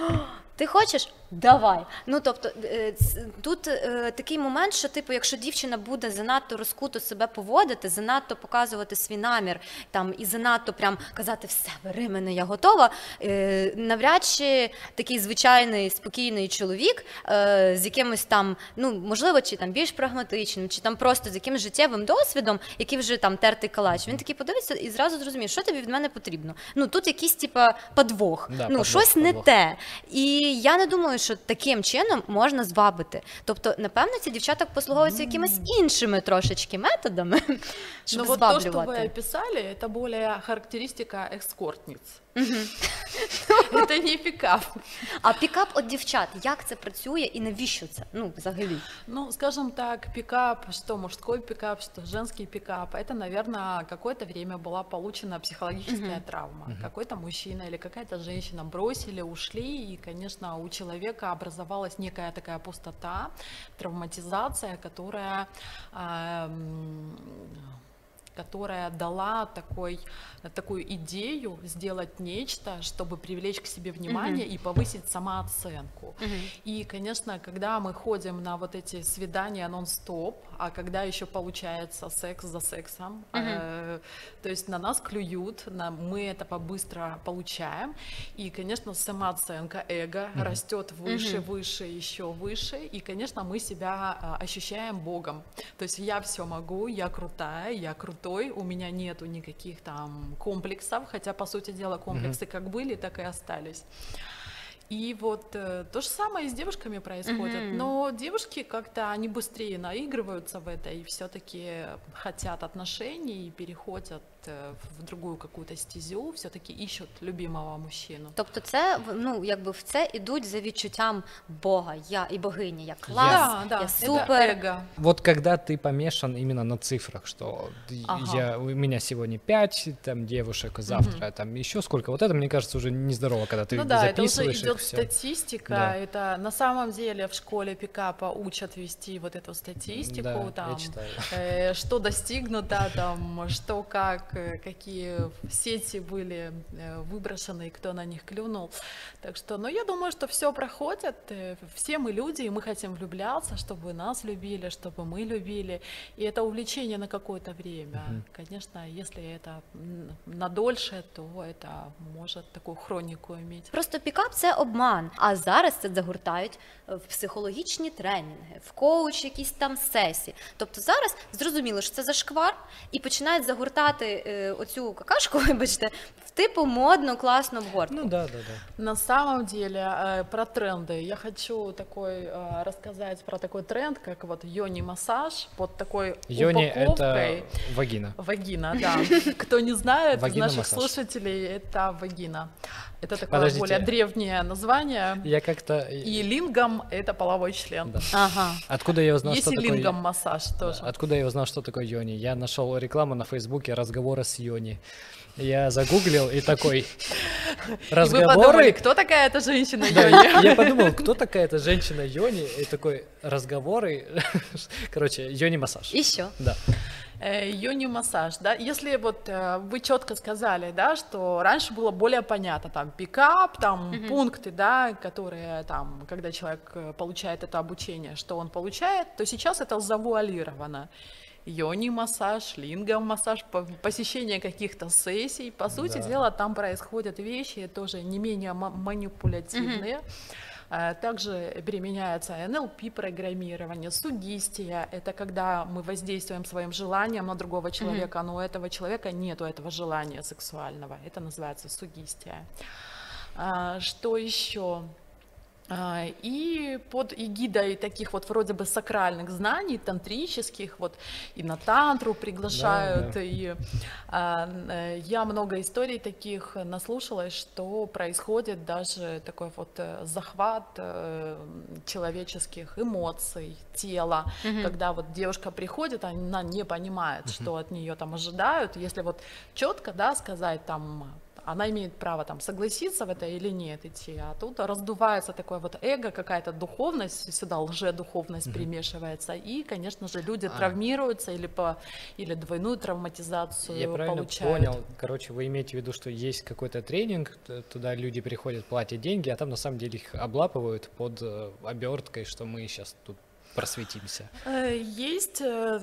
«О, Ти хочеш? Давай. Ну тобто е, тут е, такий момент, що типу, якщо дівчина буде занадто розкуто себе поводити, занадто показувати свій намір там і занадто прям казати все, бери мене, я готова. Е, навряд чи такий звичайний спокійний чоловік е, з якимось там, ну можливо, чи там більш прагматичним, чи там просто з якимось життєвим досвідом, який вже там тертий калач. Він такий подивиться і зразу зрозуміє, що тобі від мене потрібно. Ну тут якийсь типа подвох, Да, ну подвох, щось не подвох. те. І я не думаю, що таким чином можна звабити. Тобто, напевно, ці дівчата послуговуються якимись іншими трошечки методами, щоб Но Ну, вот то, что вы зваблювати. описали, это более характеристика эскортниц. Это не пикап. А пікап от дівчат, як це працює і навіщо це? Ну, взагалі. Ну, скажем так, пикап, что мужской пикап, что женский пикап, это, наверное, какое-то время была получена психологическая травма. Какой-то мужчина или какая-то женщина бросили, ушли, и, конечно, конечно, у человека образовалась некая такая пустота, травматизация, которая эм, которая дала такой, такую идею сделать нечто, чтобы привлечь к себе внимание Мгм. и повысить самооценку. Мгм. И, конечно, когда мы ходим на вот эти свидания нон-стоп, а когда еще получается секс за сексом, Мгм. э, то есть на нас клюют, на, мы это побыстро получаем, и, конечно, самооценка, эго Мгм. растет выше, Мгм. выше, еще выше, и, конечно, мы себя а, ощущаем Богом. То есть я все могу, я крутая, я крутой, у меня нету никаких там комплексов, хотя, по сути дела, комплексы как были, так и остались. И вот э, то же самое и с девушками происходит. Мгм. Но девушки как-то они быстрее наигрываются в это и все-таки хотят отношений и переходят в другую какую-то стезю, все-таки ищут любимого мужчину. Тобто, це в- ну якби в це ідуть за відчуттям Бога, я і богиня, я клас, Да, да, я это супер. эго. Вот когда ты помешан именно на цифрах, что Ага. я, у меня сегодня пять там девушек, завтра там еще сколько, вот это, мне кажется, уже нездорово, когда ты ну да, это уже записываешь идет их все. статистика. Да. Это на самом деле в школе пикапа учат вести вот эту статистику, Да, я там, читаю. э, что достигнуто, там, что как, э, какие сети были э, выброшены и кто на них клюнул. Так что, ну, я думаю, что все проходит. э, Все мы люди, и мы хотим влюбляться, чтобы нас любили, чтобы мы любили. И это увлечение на какое-то время. Мгм. Конечно, если это м, на дольше, то это может такую хронику иметь. Просто пікап це обман. А зараз це загортають в психологічні тренінги, в коуч, якісь там сесії. Тобто зараз зрозуміло, що це зашквар, і починають загортати е, оцю какашку, вибачте, в типу модно, класно обгортку. Ну да, да, да. На самом деле, про тренды. Я хочу такой рассказать про такой тренд, как вот йони-массаж под такой Йони это упаковкой. вагина. Вагина, да. Кто не знает из наших слушателей, это вагина. Это такое Подождите. более древнее название. Я как-то... И лингам это половой член. Да. Ага. Откуда я узнал, Есть что и такое... лингам массаж Да, тоже. Откуда я узнал, что такое Йони? Я нашел рекламу на Фейсбуке разговоры с Йони. Я загуглил и такой И вы подумали, разговоры. кто такая эта женщина Да, Йони? я подумал, кто такая эта женщина Йони? И такой разговоры. Короче, Йони массаж. Що? Да. Э, Йони-массаж, да, если вот э, вы четко сказали, да, что раньше было более понятно, там, пикап, там, пункты, да, которые там, когда человек э, получает это обучение, что он получает, то сейчас это завуалировано. Йони-массаж, лингам-массаж, по- посещение каких-то сессий, по сути Да. дела, там происходят вещи тоже не менее ма- манипулятивные, Э, Также применяется НЛП-программирование, сугестия. Это когда мы воздействуем своим желанием на другого человека, но у этого человека нету этого желания сексуального. Это называется сугестия. А, Что еще? А, И под эгидой таких вот вроде бы сакральных знаний, тантрических, вот и на тантру приглашают, Да, да. и а, э, я много историй таких наслушалась, что происходит даже такой вот э, захват э, человеческих эмоций, тела, когда вот девушка приходит, она не понимает, что от нее там ожидают, если вот четко, да, сказать там она имеет право там согласиться в это или нет идти, а тут раздувается такое вот эго, какая-то духовность, сюда лже-духовность примешивается, и, конечно же, люди А. травмируются или, по, или двойную травматизацию Я правильно получают. понял. Короче, вы имеете в виду, что есть какой-то тренинг, туда люди приходят, платят деньги, а там на самом деле их облапывают под э, оберткой, что мы сейчас тут просветимся. Э, Есть э,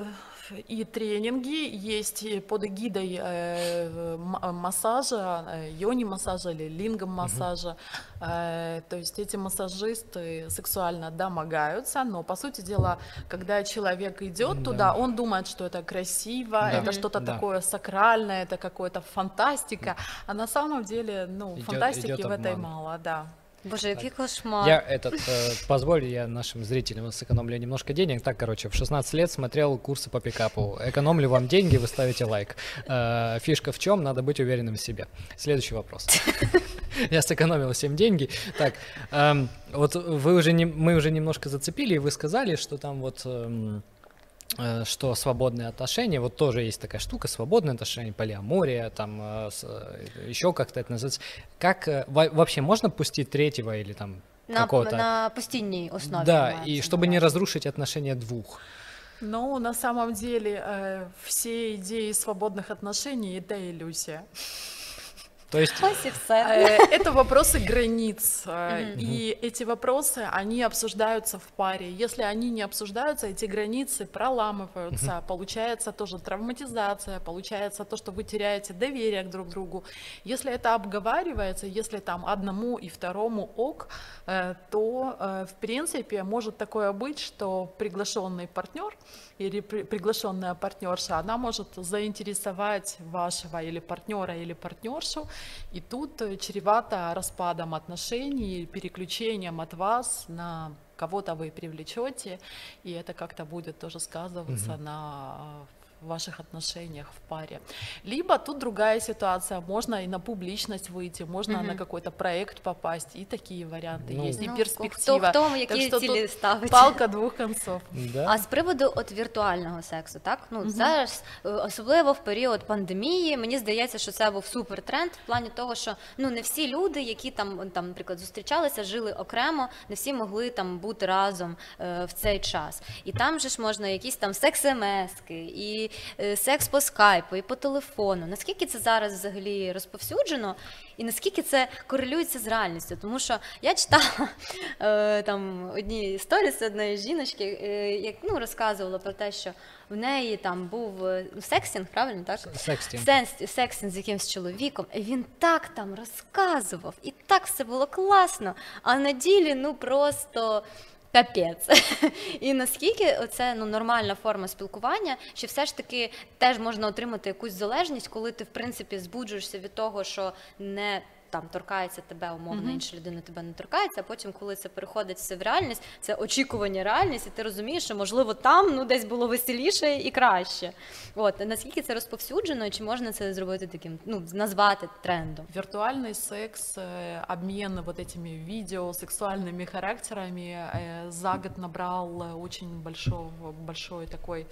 и тренинги, есть под эгидой э, м- массажа, э, йони-массажа или лингом-массажа. Э, То есть эти массажисты сексуально домогаются, но по сути дела, когда человек идет Да. туда, он думает, что это красиво, Да. это что-то Да. такое сакральное, это какое-то фантастика, а на самом деле, ну, Идёт- фантастики идёт в этой мало, да. Боже, який кошмар. Я этот, э, позволь, я нашим зрителям сэкономлю немножко денег. Так, короче, в 16 лет смотрел курсы по пикапу. Экономлю вам деньги, вы ставите лайк. Э, Фишка в чем? Надо быть уверенным в себе. Следующий вопрос. Я сэкономил всем деньги. Так, эм, вот вы уже мы уже немножко зацепили, и вы сказали, что там вот эм, что свободные отношения, вот тоже есть такая штука, свободные отношения, полиамория, там э, с- э, еще как-то это называется. Как э, во- вообще можно пустить третьего или там на, какого-то. на постійній основі. Да, мається и на чтобы не увазі. разрушить отношения двух. Ну, на самом деле, э, все идеи свободных отношений — это иллюзия. То есть. Э, Это вопросы границ, э, и эти вопросы, они обсуждаются в паре. Если они не обсуждаются, эти границы проламываются, получается тоже травматизация, получается то, что вы теряете доверие к друг другу. Если это обговаривается, если там одному и второму ок, э, то, в принципе, может такое быть, что приглашенный партнер или при- приглашенная партнерша, она может заинтересовать вашего или партнера, или партнершу, и тут э, чревато распадом отношений, переключением от вас на кого-то вы привлечете, и это как-то будет тоже сказываться на э, ваших отношениях в паре. Либо тут другая ситуация, можно и на публичность выйти, можно на какой-то проект попасть, и такие варианты Ну, есть, и Ну, перспектива. Хто, хто Так які что цілі тут ставить? палка двух концов. да. А з приводу от віртуального сексу, так ну зараз, е, особливо в період пандемії, мені здається, що це був супер тренд в плані того, що ну не всі люди, які там там, наприклад, зустрічалися, жили окремо, не всі могли там бути разом е, в цей час. І там же ж можна якісь там секс-емески, і е, секс по скайпу, і по телефону. Наскільки це зараз взагалі розповсюджено, і наскільки це корелюється з реальністю? Тому що я читала е, там одні сторіси одної жіночки, е, як ну розказувала про те, що в неї там був е, ну, секстінг, правильно так? Секстінг. Секстінг з якимсь чоловіком, і він так там розказував, і так все було класно. А на ділі ну просто. Капець. І наскільки це ну, нормальна форма спілкування, чи все ж таки теж можна отримати якусь залежність, коли ти в принципі збуджуєшся від того, що не там торкається тебе, умовно, інша людина тебе не торкається, а потім, коли це переходить все в реальність, це очікування реальність, і ти розумієш, що можливо там ну десь було веселіше і краще. От наскільки це розповсюджено, і чи можна це зробити таким, ну назвати трендом? Виртуальный секс, э, обмен вот этими видео сексуальными характерами э, за год набрал э, очень большого, большой такой э,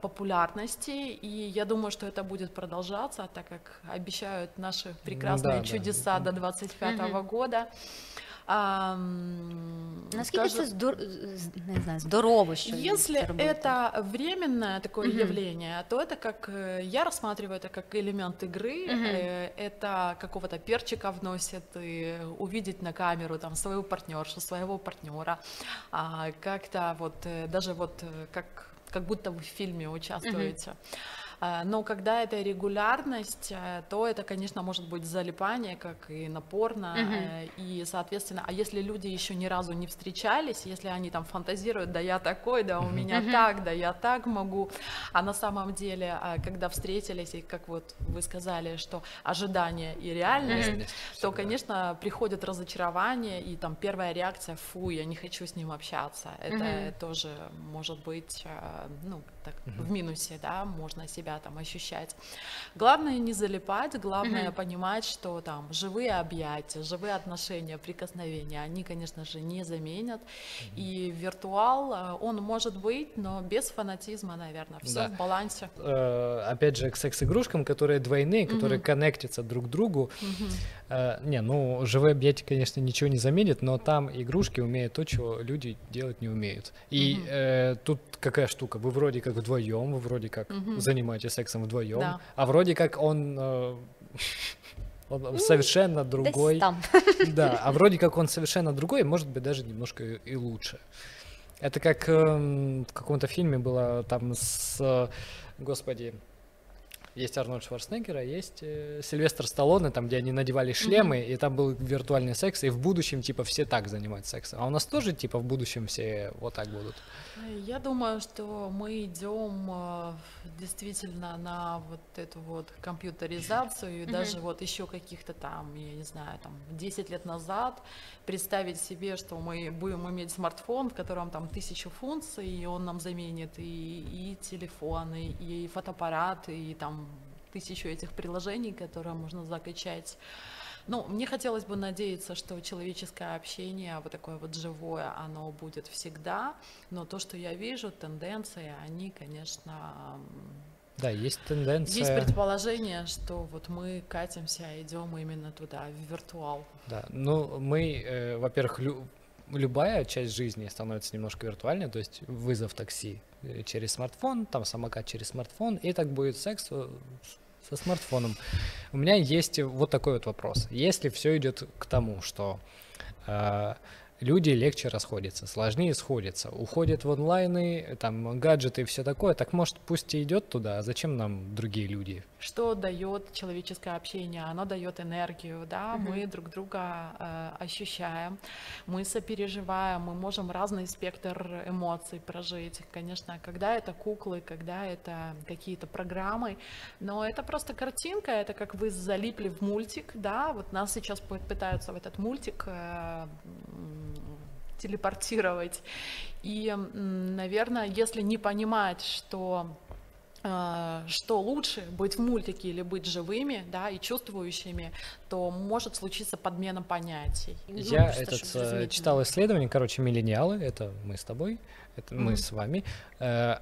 популярности, и я думаю, что это будет продолжаться, так как обещают наши прекрасные да, да. чудеса до 25 года. Ам, Наскільки скажу- це здор... не знаю, здорово, що Если это временное такое явление, то это как э, я рассматриваю это как элемент игры. э, Это какого-то перчика вносит и увидеть на камеру там свою партнершу, своего партнера, а, как-то вот э, даже вот э, как как будто вы в фильме участвуете. А, Но когда это регулярность, э, то это, конечно, может быть залипание, как и напорно, э, и, соответственно, а если люди еще ни разу не встречались, если они там фантазируют, да я такой, да у меня так, да я так могу, а на самом деле, а, когда встретились, и как вот вы сказали, что ожидание и реальность, то, конечно, приходит разочарование, и там первая реакция, фу, я не хочу с ним общаться, это тоже может быть, э, ну, так, в минусе, да, можно себя там ощущать. Главное не залипать, главное понимать, что там живые объятия, живые отношения, прикосновения, они, конечно же, не заменят. И виртуал, э, он может быть, но без фанатизма, наверное, все Да. в балансе. Э, опять же, к секс-игрушкам, которые двойные, которые коннектятся друг к другу. Э, не, ну, живые объятия, конечно, ничего не заменит, но там игрушки умеют то, чего люди делать не умеют. И э, тут какая штука, вы вроде как вдвоем, вы вроде как занимаетесь сексом вдвоем, Да. а вроде как он... э, он совершенно другой. Там. Да, а вроде как он совершенно другой, может быть, даже немножко и лучше. Это как эм, в каком-то фильме было там с, э, господи, есть Арнольд Шварценеггер, а есть э, Сильвестр Сталлоне, там, где они надевали шлемы, и там был виртуальный секс, и в будущем, типа, все так занимаются сексом. А у нас тоже, типа, в будущем все вот так будут. Я думаю, что мы идем э, действительно на вот эту вот компьютеризацию, и даже вот еще каких-то там, я не знаю, там 10 лет назад представить себе, что мы будем иметь смартфон, в котором там тысячу функций, и он нам заменит и, и телефоны, и фотоаппарат, и там тысячу этих приложений, которые можно закачать. Ну, мне хотелось бы надеяться, что человеческое общение, вот такое вот живое, оно будет всегда, но то, что я вижу, тенденции, они, конечно, Да, есть тенденция. Есть предположение, что вот мы катимся, идем именно туда, в виртуал. Да, ну мы, э, во-первых, лю- любая часть жизни становится немножко виртуальной, то есть вызов такси э, через смартфон, там самокат через смартфон, и так будет секс э, со смартфоном. У меня есть вот такой вот вопрос. Если все идет к тому, что э, люди легче расходятся, сложнее сходятся, уходят в онлайны, там гаджеты и все такое, так может пусть и идет туда, а зачем нам другие люди? Что дает человеческое общение? Оно дает энергию, да, мы друг друга э, ощущаем, мы сопереживаем, мы можем разный спектр эмоций прожить. Конечно, когда это куклы, когда это какие-то программы, но это просто картинка, это как вы залипли в мультик, да, вот нас сейчас пытаются в этот мультик э, телепортировать. И, наверное, если не понимать, что э, что лучше быть в мультике или быть живыми, да, и чувствующими, то может случиться подмена понятий. Ну, Я просто этот э, читал исследование, короче, миллениалы, это мы с тобой, это мы Мгм. с вами. Э,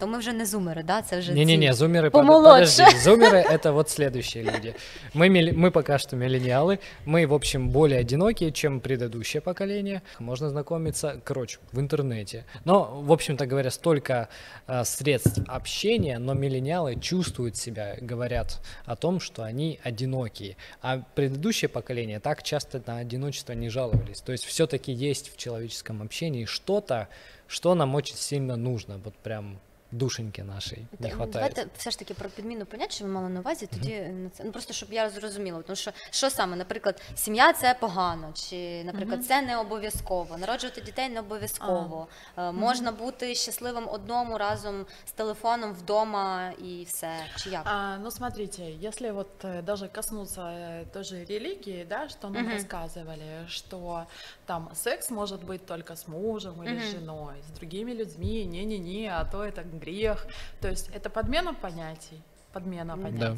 То ми вже не зумери, да? Це вже Не-не-не, ці- зумеры, под- помолодше. подожди, зумеры это вот следующие люди. Мы, мы пока что миллениалы, мы, в общем, более одинокие, чем предыдущее поколение. Можно знакомиться, короче, в интернете. Но, в общем-то говоря, столько э, средств общения, но миллениалы чувствуют себя, говорят о том, что они одинокие. А предыдущее поколение так часто на одиночество не жаловались. То есть все-таки есть в человеческом общении что-то, что нам очень сильно нужно, вот прям душеньки нашей не Та- хватает. Давайте все ж таки про підміну понять, що ви мали на увазі, тоді на це ну просто щоб я зрозуміла. Тому що що саме, наприклад, сім'я це погано, чи, наприклад, це не обов'язково. Народжувати дітей не обов'язково. Е, Можна бути щасливим одному разом з телефоном вдома і все. Чи як? А, ну, смотрите, если вот э, даже коснуться э, той же религии, да, что нам Мгм. рассказывали, что там секс может быть только с мужем или Мгм. с женой, с другими людьми, не-не-не, а то это грех. То есть это подмена понятий, подмена М. Да.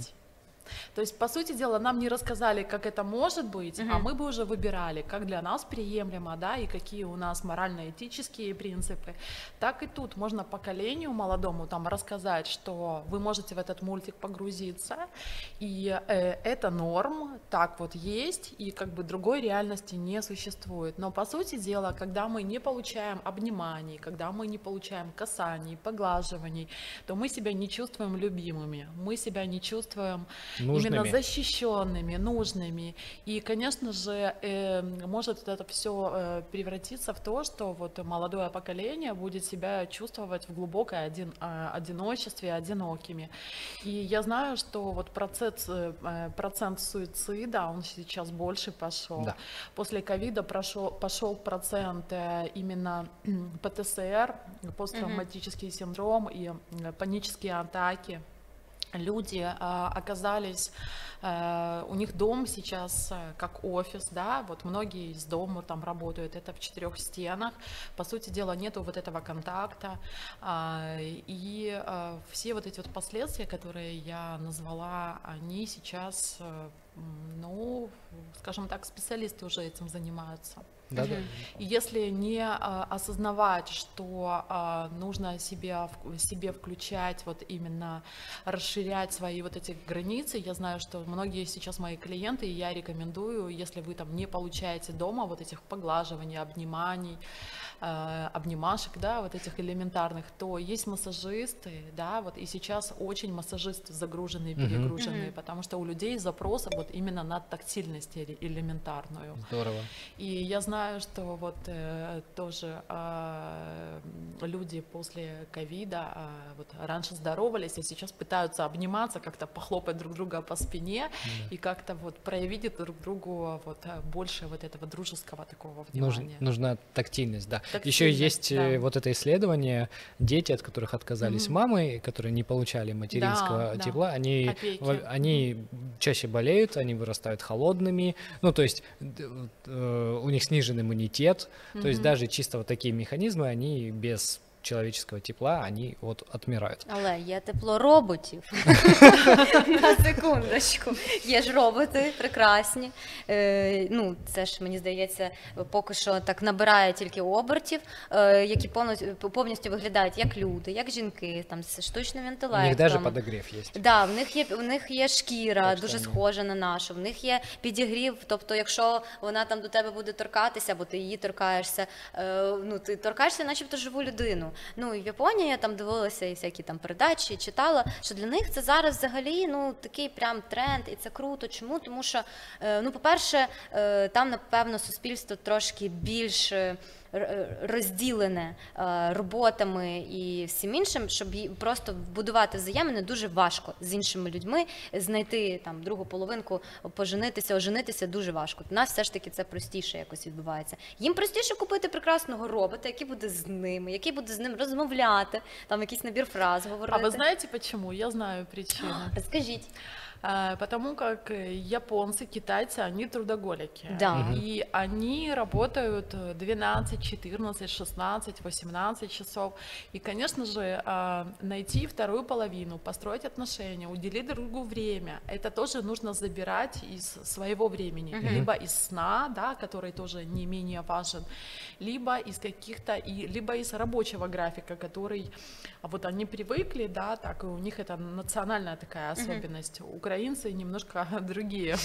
То есть, по сути дела, нам не рассказали, как это может быть, а Мгм. мы бы уже выбирали, как для нас приемлемо, да, и какие у нас морально-этические принципы. Так и тут можно поколению молодому там рассказать, что вы можете в этот мультик погрузиться, и э, это норм, так вот есть, и как бы другой реальности не существует. Но по сути дела, когда мы не получаем обниманий, когда мы не получаем касаний, поглаживаний, то мы себя не чувствуем любимыми, мы себя не чувствуем именно Нужными. защищенными, нужными. И, конечно же, э, может это все превратиться в то, что вот молодое поколение будет себя чувствовать в глубокой один, а, одиночестве, одинокими. И я знаю, что вот процент, э, э, процент суицида, он сейчас больше пошел. Да. После ковида пошел процент э, именно ПТСР, посттравматический синдром и э, панические атаки люди а, оказались, э, у них дом сейчас э, как офис, да, вот многие из дома там работают, это в четырех стенах, по сути дела нету вот этого контакта, а, и все вот эти вот последствия, которые я назвала, они сейчас, э, ну, скажем так, специалисты уже этим занимаются. Да, да. И если не а, осознавать, что а, нужно себя, в- себе включать, вот именно расширять свои вот эти границы, я знаю, что многие сейчас мои клиенты, и я рекомендую, если вы там не получаете дома вот этих поглаживаний, обниманий, обнимашек, да, вот этих элементарных, то есть массажисты, да, вот и сейчас очень массажисты загруженные, перегруженные, Мгм. потому что у людей запросы вот именно на тактильность эле- элементарную. Здорово. И я знаю, что вот э, тоже м, люди после ковида вот раньше здоровались, а сейчас пытаются обниматься, как-то похлопать друг друга по спине и как-то вот проявить друг другу вот больше вот этого дружеского такого Нуж- внимания. нужна тактильность, да. Еще Тактильность, есть э, да. вот это исследование, дети, от которых отказались Мгм. мамы, которые не получали материнского да. тепла, они, Опеки. они чаще болеют, они вырастают холодными, ну то есть д- э, у них снижен иммунитет, то есть даже чисто вот такие механизмы, они без человеческого тепла, они вот отмирают. Але є тепло роботів. На секундочку. Є ж роботи прекрасні. Е, ну, це ж мені здається, поки що так набирає тільки обертів, е, які повністю, повністю виглядають як люди, як жінки, там з штучним У інтелектом. них даже подогрев есть. Да, в них є в них є шкіра, Так дуже схожа на нашу. В них є підігрів. Тобто, якщо вона там до тебе буде торкатися, або ти її торкаєшся, е, ну ти торкаєшся, начебто живу людину. Ну і в Японії я там дивилася і всякі там передачі, читала, що для них це зараз взагалі ну такий прям тренд, і це круто. Чому? Тому що, е, ну, по-перше, е, там напевно суспільство трошки більш. Е, розділене е, роботами і всім іншим, щоб просто вбудувати взаємини дуже важко з іншими людьми, знайти там другу половинку, поженитися, оженитися дуже важко. У нас все ж таки це простіше якось відбувається. Їм простіше купити прекрасного робота, який буде з ними, який буде з ним розмовляти, там якийсь набір фраз говорити. А вы знаете почему? Я знаю причину. Розкажіть. А, Потому как японцы, китайцы, они трудоголики. Да. И они работают э, 12, 14, 16, 18 часов. И, конечно же, а, найти вторую половину, построить отношения, уделить друг другу время, это тоже нужно забирать из своего времени. Либо из сна, да, который тоже не менее важен, либо из каких-то, и, либо из рабочего графика, который а вот они привыкли, да, так и у них это национальная такая особенность. Украинцы немножко другие.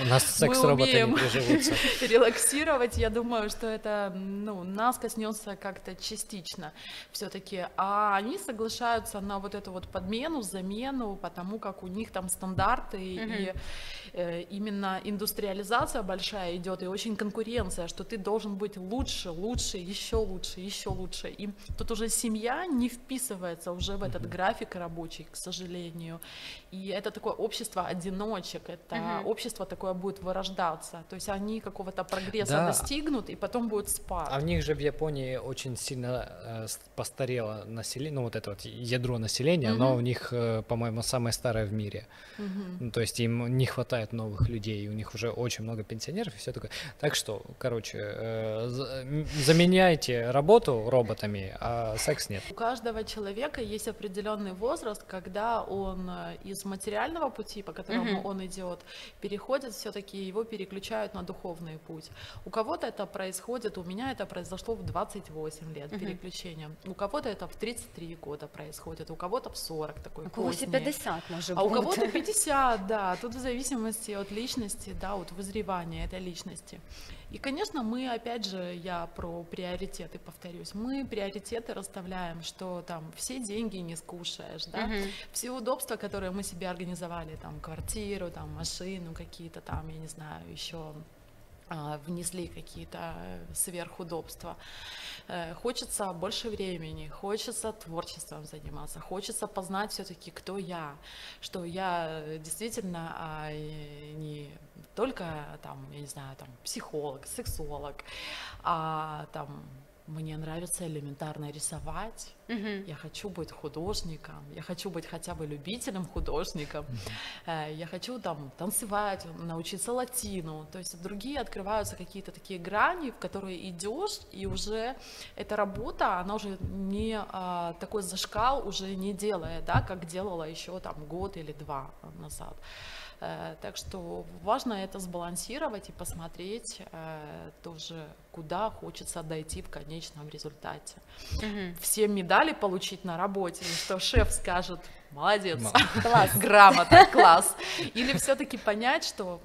У нас Мы секс-роботы не умеем приживутся. релаксировать. Я думаю, что это ну, нас коснется как-то частично все-таки. А они соглашаются на вот эту вот подмену, замену, потому как у них там стандарты и э, именно индустриализация большая идет и очень конкуренция, что ты должен быть лучше, лучше, еще лучше, еще лучше. И тут уже семья не вписывается уже в этот график рабочий, к сожалению. И это такое общество одиночек, это Мгм. общество такое будет вырождаться. То есть они какого-то прогресса Да. достигнут и потом будет спад. А в них же в Японии очень сильно э, постарело население, ну вот это вот ядро населения, оно Мгм. у них, э, по-моему, самое старое в мире. Мгм. Ну, то есть им не хватает новых людей, у них уже очень много пенсионеров и все такое. Так что, короче, э, заменяйте работу роботами, а секс нет. У каждого человека есть определенный возраст, когда он э, из материального пути, по которому Мгм. он идет, переходит, все-таки его переключают на духовный путь. У кого-то это происходит, у меня это произошло в 28 лет Мгм. переключение. У кого-то это в 33 года происходит, у кого-то в 40 такой У когось і позднее. 50 може А у кого-то 50, да, тут в зависимости от личности, да, от вызревания этой личности. И, конечно, мы, опять же, я про приоритеты повторюсь, мы приоритеты расставляем, что там все деньги не скушаешь, да, Мгм. все удобства, которые мы себе организовали, там, квартиру, там, машину какие-то там, я не знаю, еще внесли какие-то э, сверхудобства. Э, Хочется больше времени, хочется творчеством заниматься, хочется познать все-таки, кто я, что я э, действительно а, не только там, я не знаю, там психолог, сексолог, а там мне нравится элементарно рисовать, Мгм. я хочу быть художником, я хочу быть хотя бы любителем художником, э, я хочу там танцевать, научиться латину, то есть другие открываются какие-то такие грани, в которые идешь, и уже эта работа, она уже не а, такой зашкал уже не делает, да, как делала еще там год или два назад. Э, Так что важно это сбалансировать и посмотреть э, тоже, куда хочется дойти в конечном результате Мгм. все медали получить на работе, и что шеф скажет, молодец, Класс. грамота, класс. Или все-таки понять, что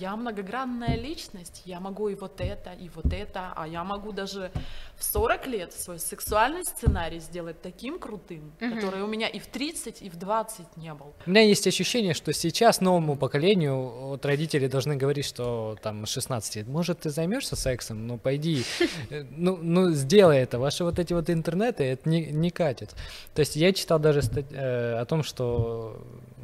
я многогранная личность, я могу и вот это, и вот это, а я могу даже в 40 лет свой сексуальный сценарий сделать таким крутым, Мгм. который у меня и в 30, и в 20 не был. У меня есть ощущение, что сейчас новому поколению вот родители должны говорить, что там 16 лет, может, ты займешься сексом, ну пойди, э, ну, ну сделай это, ваши вот эти вот интернеты, это не, не катит. То есть я читал даже стать- э, о том, что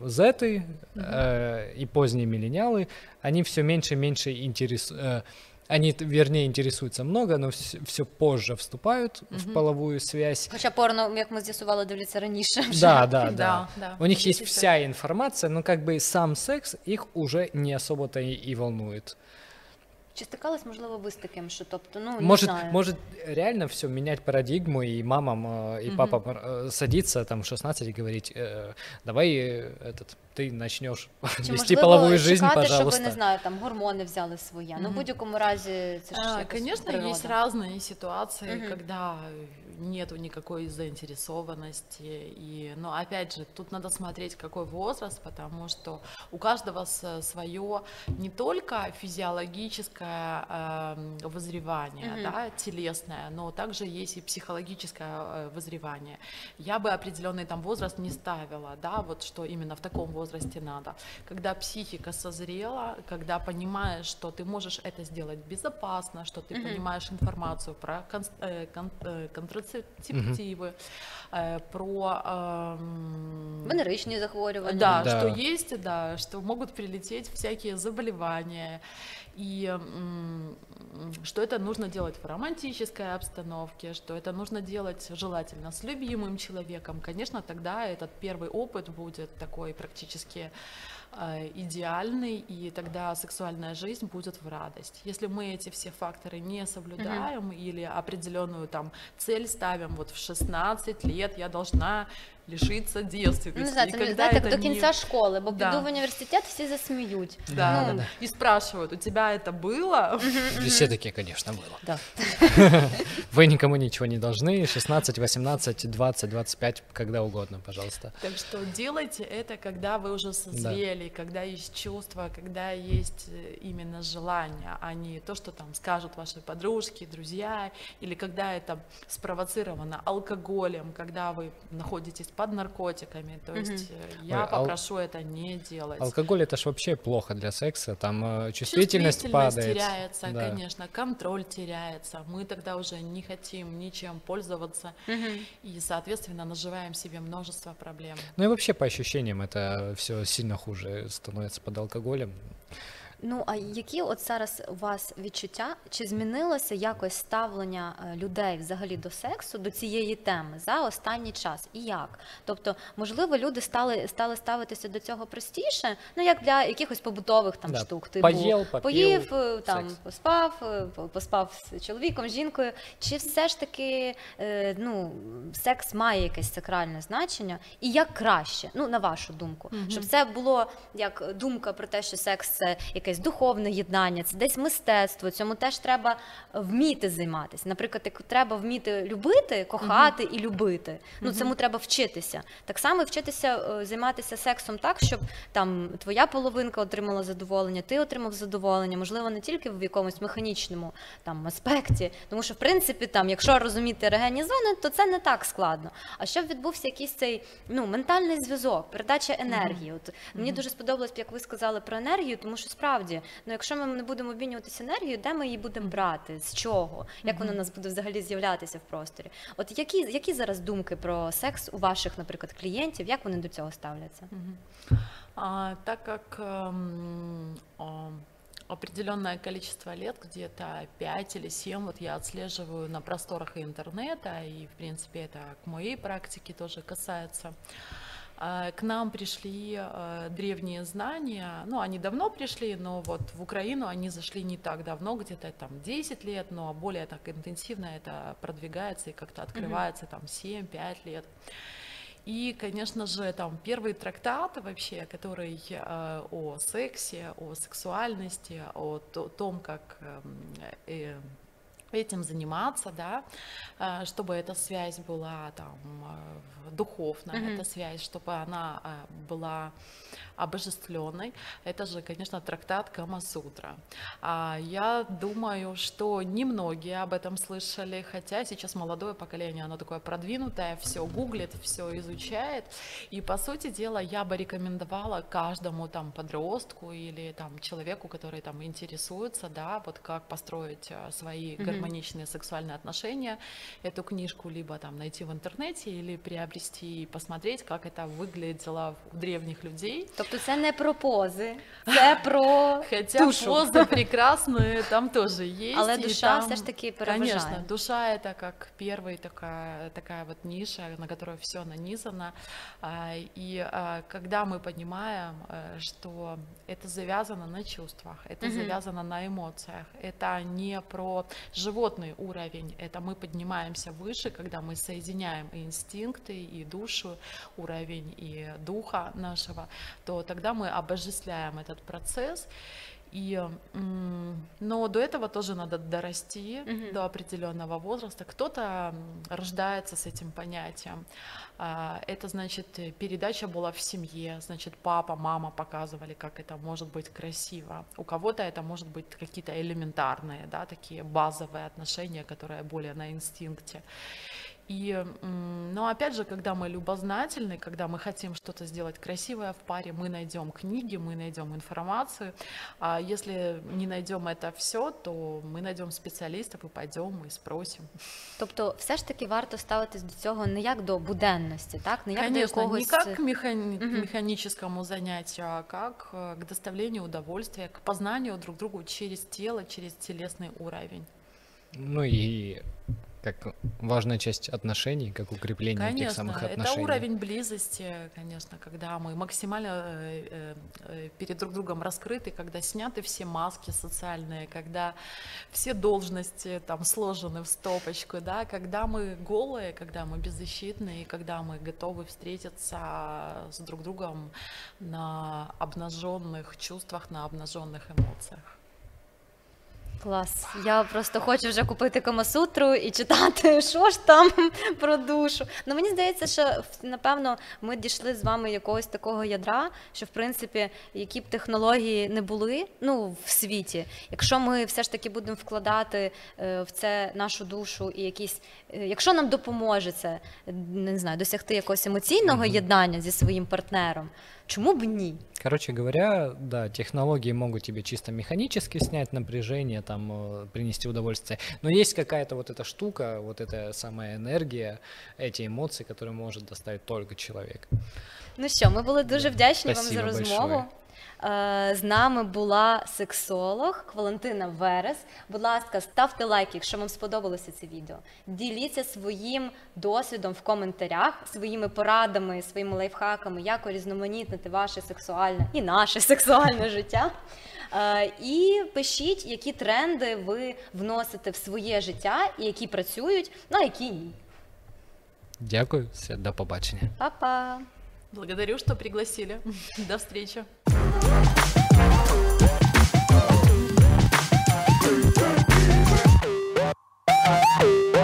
зеты э, и поздние миллениалы, они все меньше и меньше интересуют, они, т- вернее, интересуются много, но все, позже вступают в Мгм. половую связь. Хоча порно, як ми з'ясували, дивляться раніше. вже. Да, да, да. Да, да. У них есть вся информация, но как бы сам секс их уже не особо-то и, и волнует. Чи стикались, можливо, ви з таким, що тобто, ну не Может, знаю. может реально все менять парадигму, и мамам, э, и Мгм. папа садиться там в 16 и говорить, э, давай этот, ты начнешь Чи вести половую жизнь, чекати, пожалуйста. щоб, не знаю, там гормони взяли своє. Ну, в Мгм. будь-якому разі, це ж А, якось Конечно, природа. есть разные ситуации, Мгм. когда нету никакой заинтересованности. И, но опять же, тут надо смотреть, какой возраст, потому что у каждого свое не только физиологическое эм, возревание, Мгм. да, телесное, но также есть и психологическое э, возревание. Я бы определенный там возраст не ставила, да, вот что именно в таком возрасте надо. Когда психика созрела, когда понимаешь, что ты можешь это сделать безопасно, что ты Мгм. понимаешь информацию про конс- э, кон- э, контрацептивы, э, про эм, Венеричні захворювання. да, Да. что есть, да, что могут прилететь всякие заболевания, и что это нужно делать в романтической обстановке, что это нужно делать желательно с любимым человеком. Конечно, тогда этот первый опыт будет такой практически э, идеальный, и тогда сексуальная жизнь будет в радость. Если мы эти все факторы не соблюдаем или определенную там цель ставим, вот в 16 лет я должна лишиться девственности. Ну, не знаю, и це когда знаєте, это до не- кінця школи, бо Да. піду в університет, всі засміють. Да, Ну, да, да. И спрашивают, у тебя это было? И все такие, конечно, было. Да. Вы никому ничего не должны, 16, 18, 20, 25, когда угодно, пожалуйста. Так что делайте это, когда вы уже созрели, когда есть чувства, когда есть э, именно желание, а не то, что там скажут ваши подружки, друзья, или когда это спровоцировано алкоголем, когда вы находитесь под наркотиками. То есть э, я Ой, ал- попрошу это не делать. Алкоголь это ж вообще плохо для секса, там э, чувствительность, падает. теряется, Да. конечно, контроль теряется. Мы тогда уже не хотим ничем пользоваться и, соответственно, наживаем себе множество проблем. Ну и вообще по ощущениям это все сильно хуже становится под алкоголем. Ну а які от зараз у вас відчуття? Чи змінилося якось ставлення е, людей взагалі до сексу, до цієї теми за останній час? І як? Тобто, можливо, люди стали стали ставитися до цього простіше, ну як для якихось побутових там Да, штук, типу поїв, попів, поїв, е, там секс. поспав, е, поспав з чоловіком, жінкою. Чи все ж таки ну секс має якесь сакральне значення? І як краще? Ну на вашу думку, Мгм. щоб це було як думка про те, що секс це якесь духовне єднання, це десь мистецтво. Цьому теж треба вміти займатися. Наприклад, треба вміти любити, кохати і любити. Ну цьому треба вчитися. Так само вчитися е, займатися сексом так, щоб там твоя половинка отримала задоволення, ти отримав задоволення, можливо, не тільки в якомусь механічному там аспекті, тому що в принципі, там, якщо розуміти ерогенні зони, то це не так складно. А щоб відбувся якийсь цей ну ментальний зв'язок, передача енергії. От мені дуже сподобалось, як ви сказали про енергію, тому що справді, ну якщо ми не будемо обмінюватися енергією, де ми її будемо брати, з чого, як вона у нас буде взагалі з'являтися в просторі? От які, які зараз думки про секс у ваших, наприклад, клієнтів, як вони до цього ставляться? А, так эм, а, определенное количество лет, где-то 5 или 7, вот я отслеживаю на просторах интернета, и, в принципе, это к моей практике тоже касается, к нам пришли э, древние знания, ну, они давно пришли, но вот в Украину они зашли не так давно, где-то там 10 лет, но более так интенсивно это продвигается и как-то открывается там 7-5 лет. И, конечно же, там первый трактат вообще, который э, о сексе, о сексуальности, о то- том, как эм, э, этим заниматься, да, э, чтобы эта связь была там э, духовная, Мгм. эта связь, чтобы она э, была обожествленной. Это же, конечно, трактат Кама-сутра. А я думаю, что немногие об этом слышали, хотя сейчас молодое поколение, оно такое продвинутое, все гуглит, все изучает. И, по сути дела, я бы рекомендовала каждому там подростку или там человеку, который там интересуется, да, вот как построить свои Мгм. Гармоничные сексуальные отношения, эту книжку либо там найти в интернете или приобрести и посмотреть, как это выглядело у древних людей. Тобто це не про пози, це про Хотя душу. позы прекрасные там тоже есть. Але душа там, все ж таки переважає. Конечно, душа это как первая такая, такая вот ниша, на которую все нанизано. А, И а, когда мы понимаем, э, что это завязано на чувствах, это завязано на эмоциях, это не про животный уровень, это мы поднимаемся выше, когда мы соединяем и инстинкты, и душу, уровень и духа нашего, то тогда мы обожествляем этот процесс. И, но до этого тоже надо дорасти Мгм. до определенного возраста. Кто-то рождается с этим понятием. А, Это значит, э, передача была в семье, значит, папа, мама показывали, как это может быть красиво. У кого-то это может быть какие-то элементарные, да, такие базовые отношения, которые более на инстинкте. И, но опять же, когда мы любознательны, когда мы хотим что-то сделать красивое в паре, мы найдем книги, мы найдем информацию. А если не найдем это все, то мы найдем специалистов и пойдем и спросим. Тобто, все ж таки варто ставитись до цього не як до буденності, так не як до Конечно, якогось не как к механи- Мгм. механическому занятию, а как э, к доставлению удовольствия, к познанию друг другу через тело, через телесный уровень. Ну и как важная часть отношений, как укрепление этих Конечно, самых это отношений. уровень близости, конечно, когда мы максимально э, э, перед друг другом раскрыты, когда сняты все маски социальные, когда все должности там сложены в стопочку, да, когда мы голые, когда мы беззащитные, когда мы готовы встретиться с друг другом на обнаженных чувствах, на обнаженных эмоциях. Клас. Я просто хочу вже купити Камасутру і читати, що ж там про душу. Ну мені здається, що напевно ми дійшли з вами якогось такого ядра, що в принципі, які б технології не були ну, в світі, якщо ми все ж таки будемо вкладати е, в це нашу душу і якісь, е, якщо нам допоможе це, не знаю, досягти якогось емоційного єднання зі своїм партнером, чому б ні? Короче говоря, да, технологии могут тебе чисто механически снять напряжение, там, э, принести удовольствие, но есть какая-то вот эта штука, вот эта самая энергия, эти эмоции, которые может доставить только человек. Ну що, ми були дуже вдячні вам за Спасибо розмову. большое. Е, З нами була сексолог Валентина Верес. Будь ласка, ставте лайк, якщо вам сподобалося це відео. Діліться своїм досвідом в коментарях, своїми порадами, своїми лайфхаками, як урізноманітнити ваше сексуальне і наше сексуальне життя. Е, І пишіть, які тренди ви вносите в своє життя, і які працюють, ну а які ні. Дякую, все, до побачення. Па-па! Благодарю, что пригласили. До встречи. Thank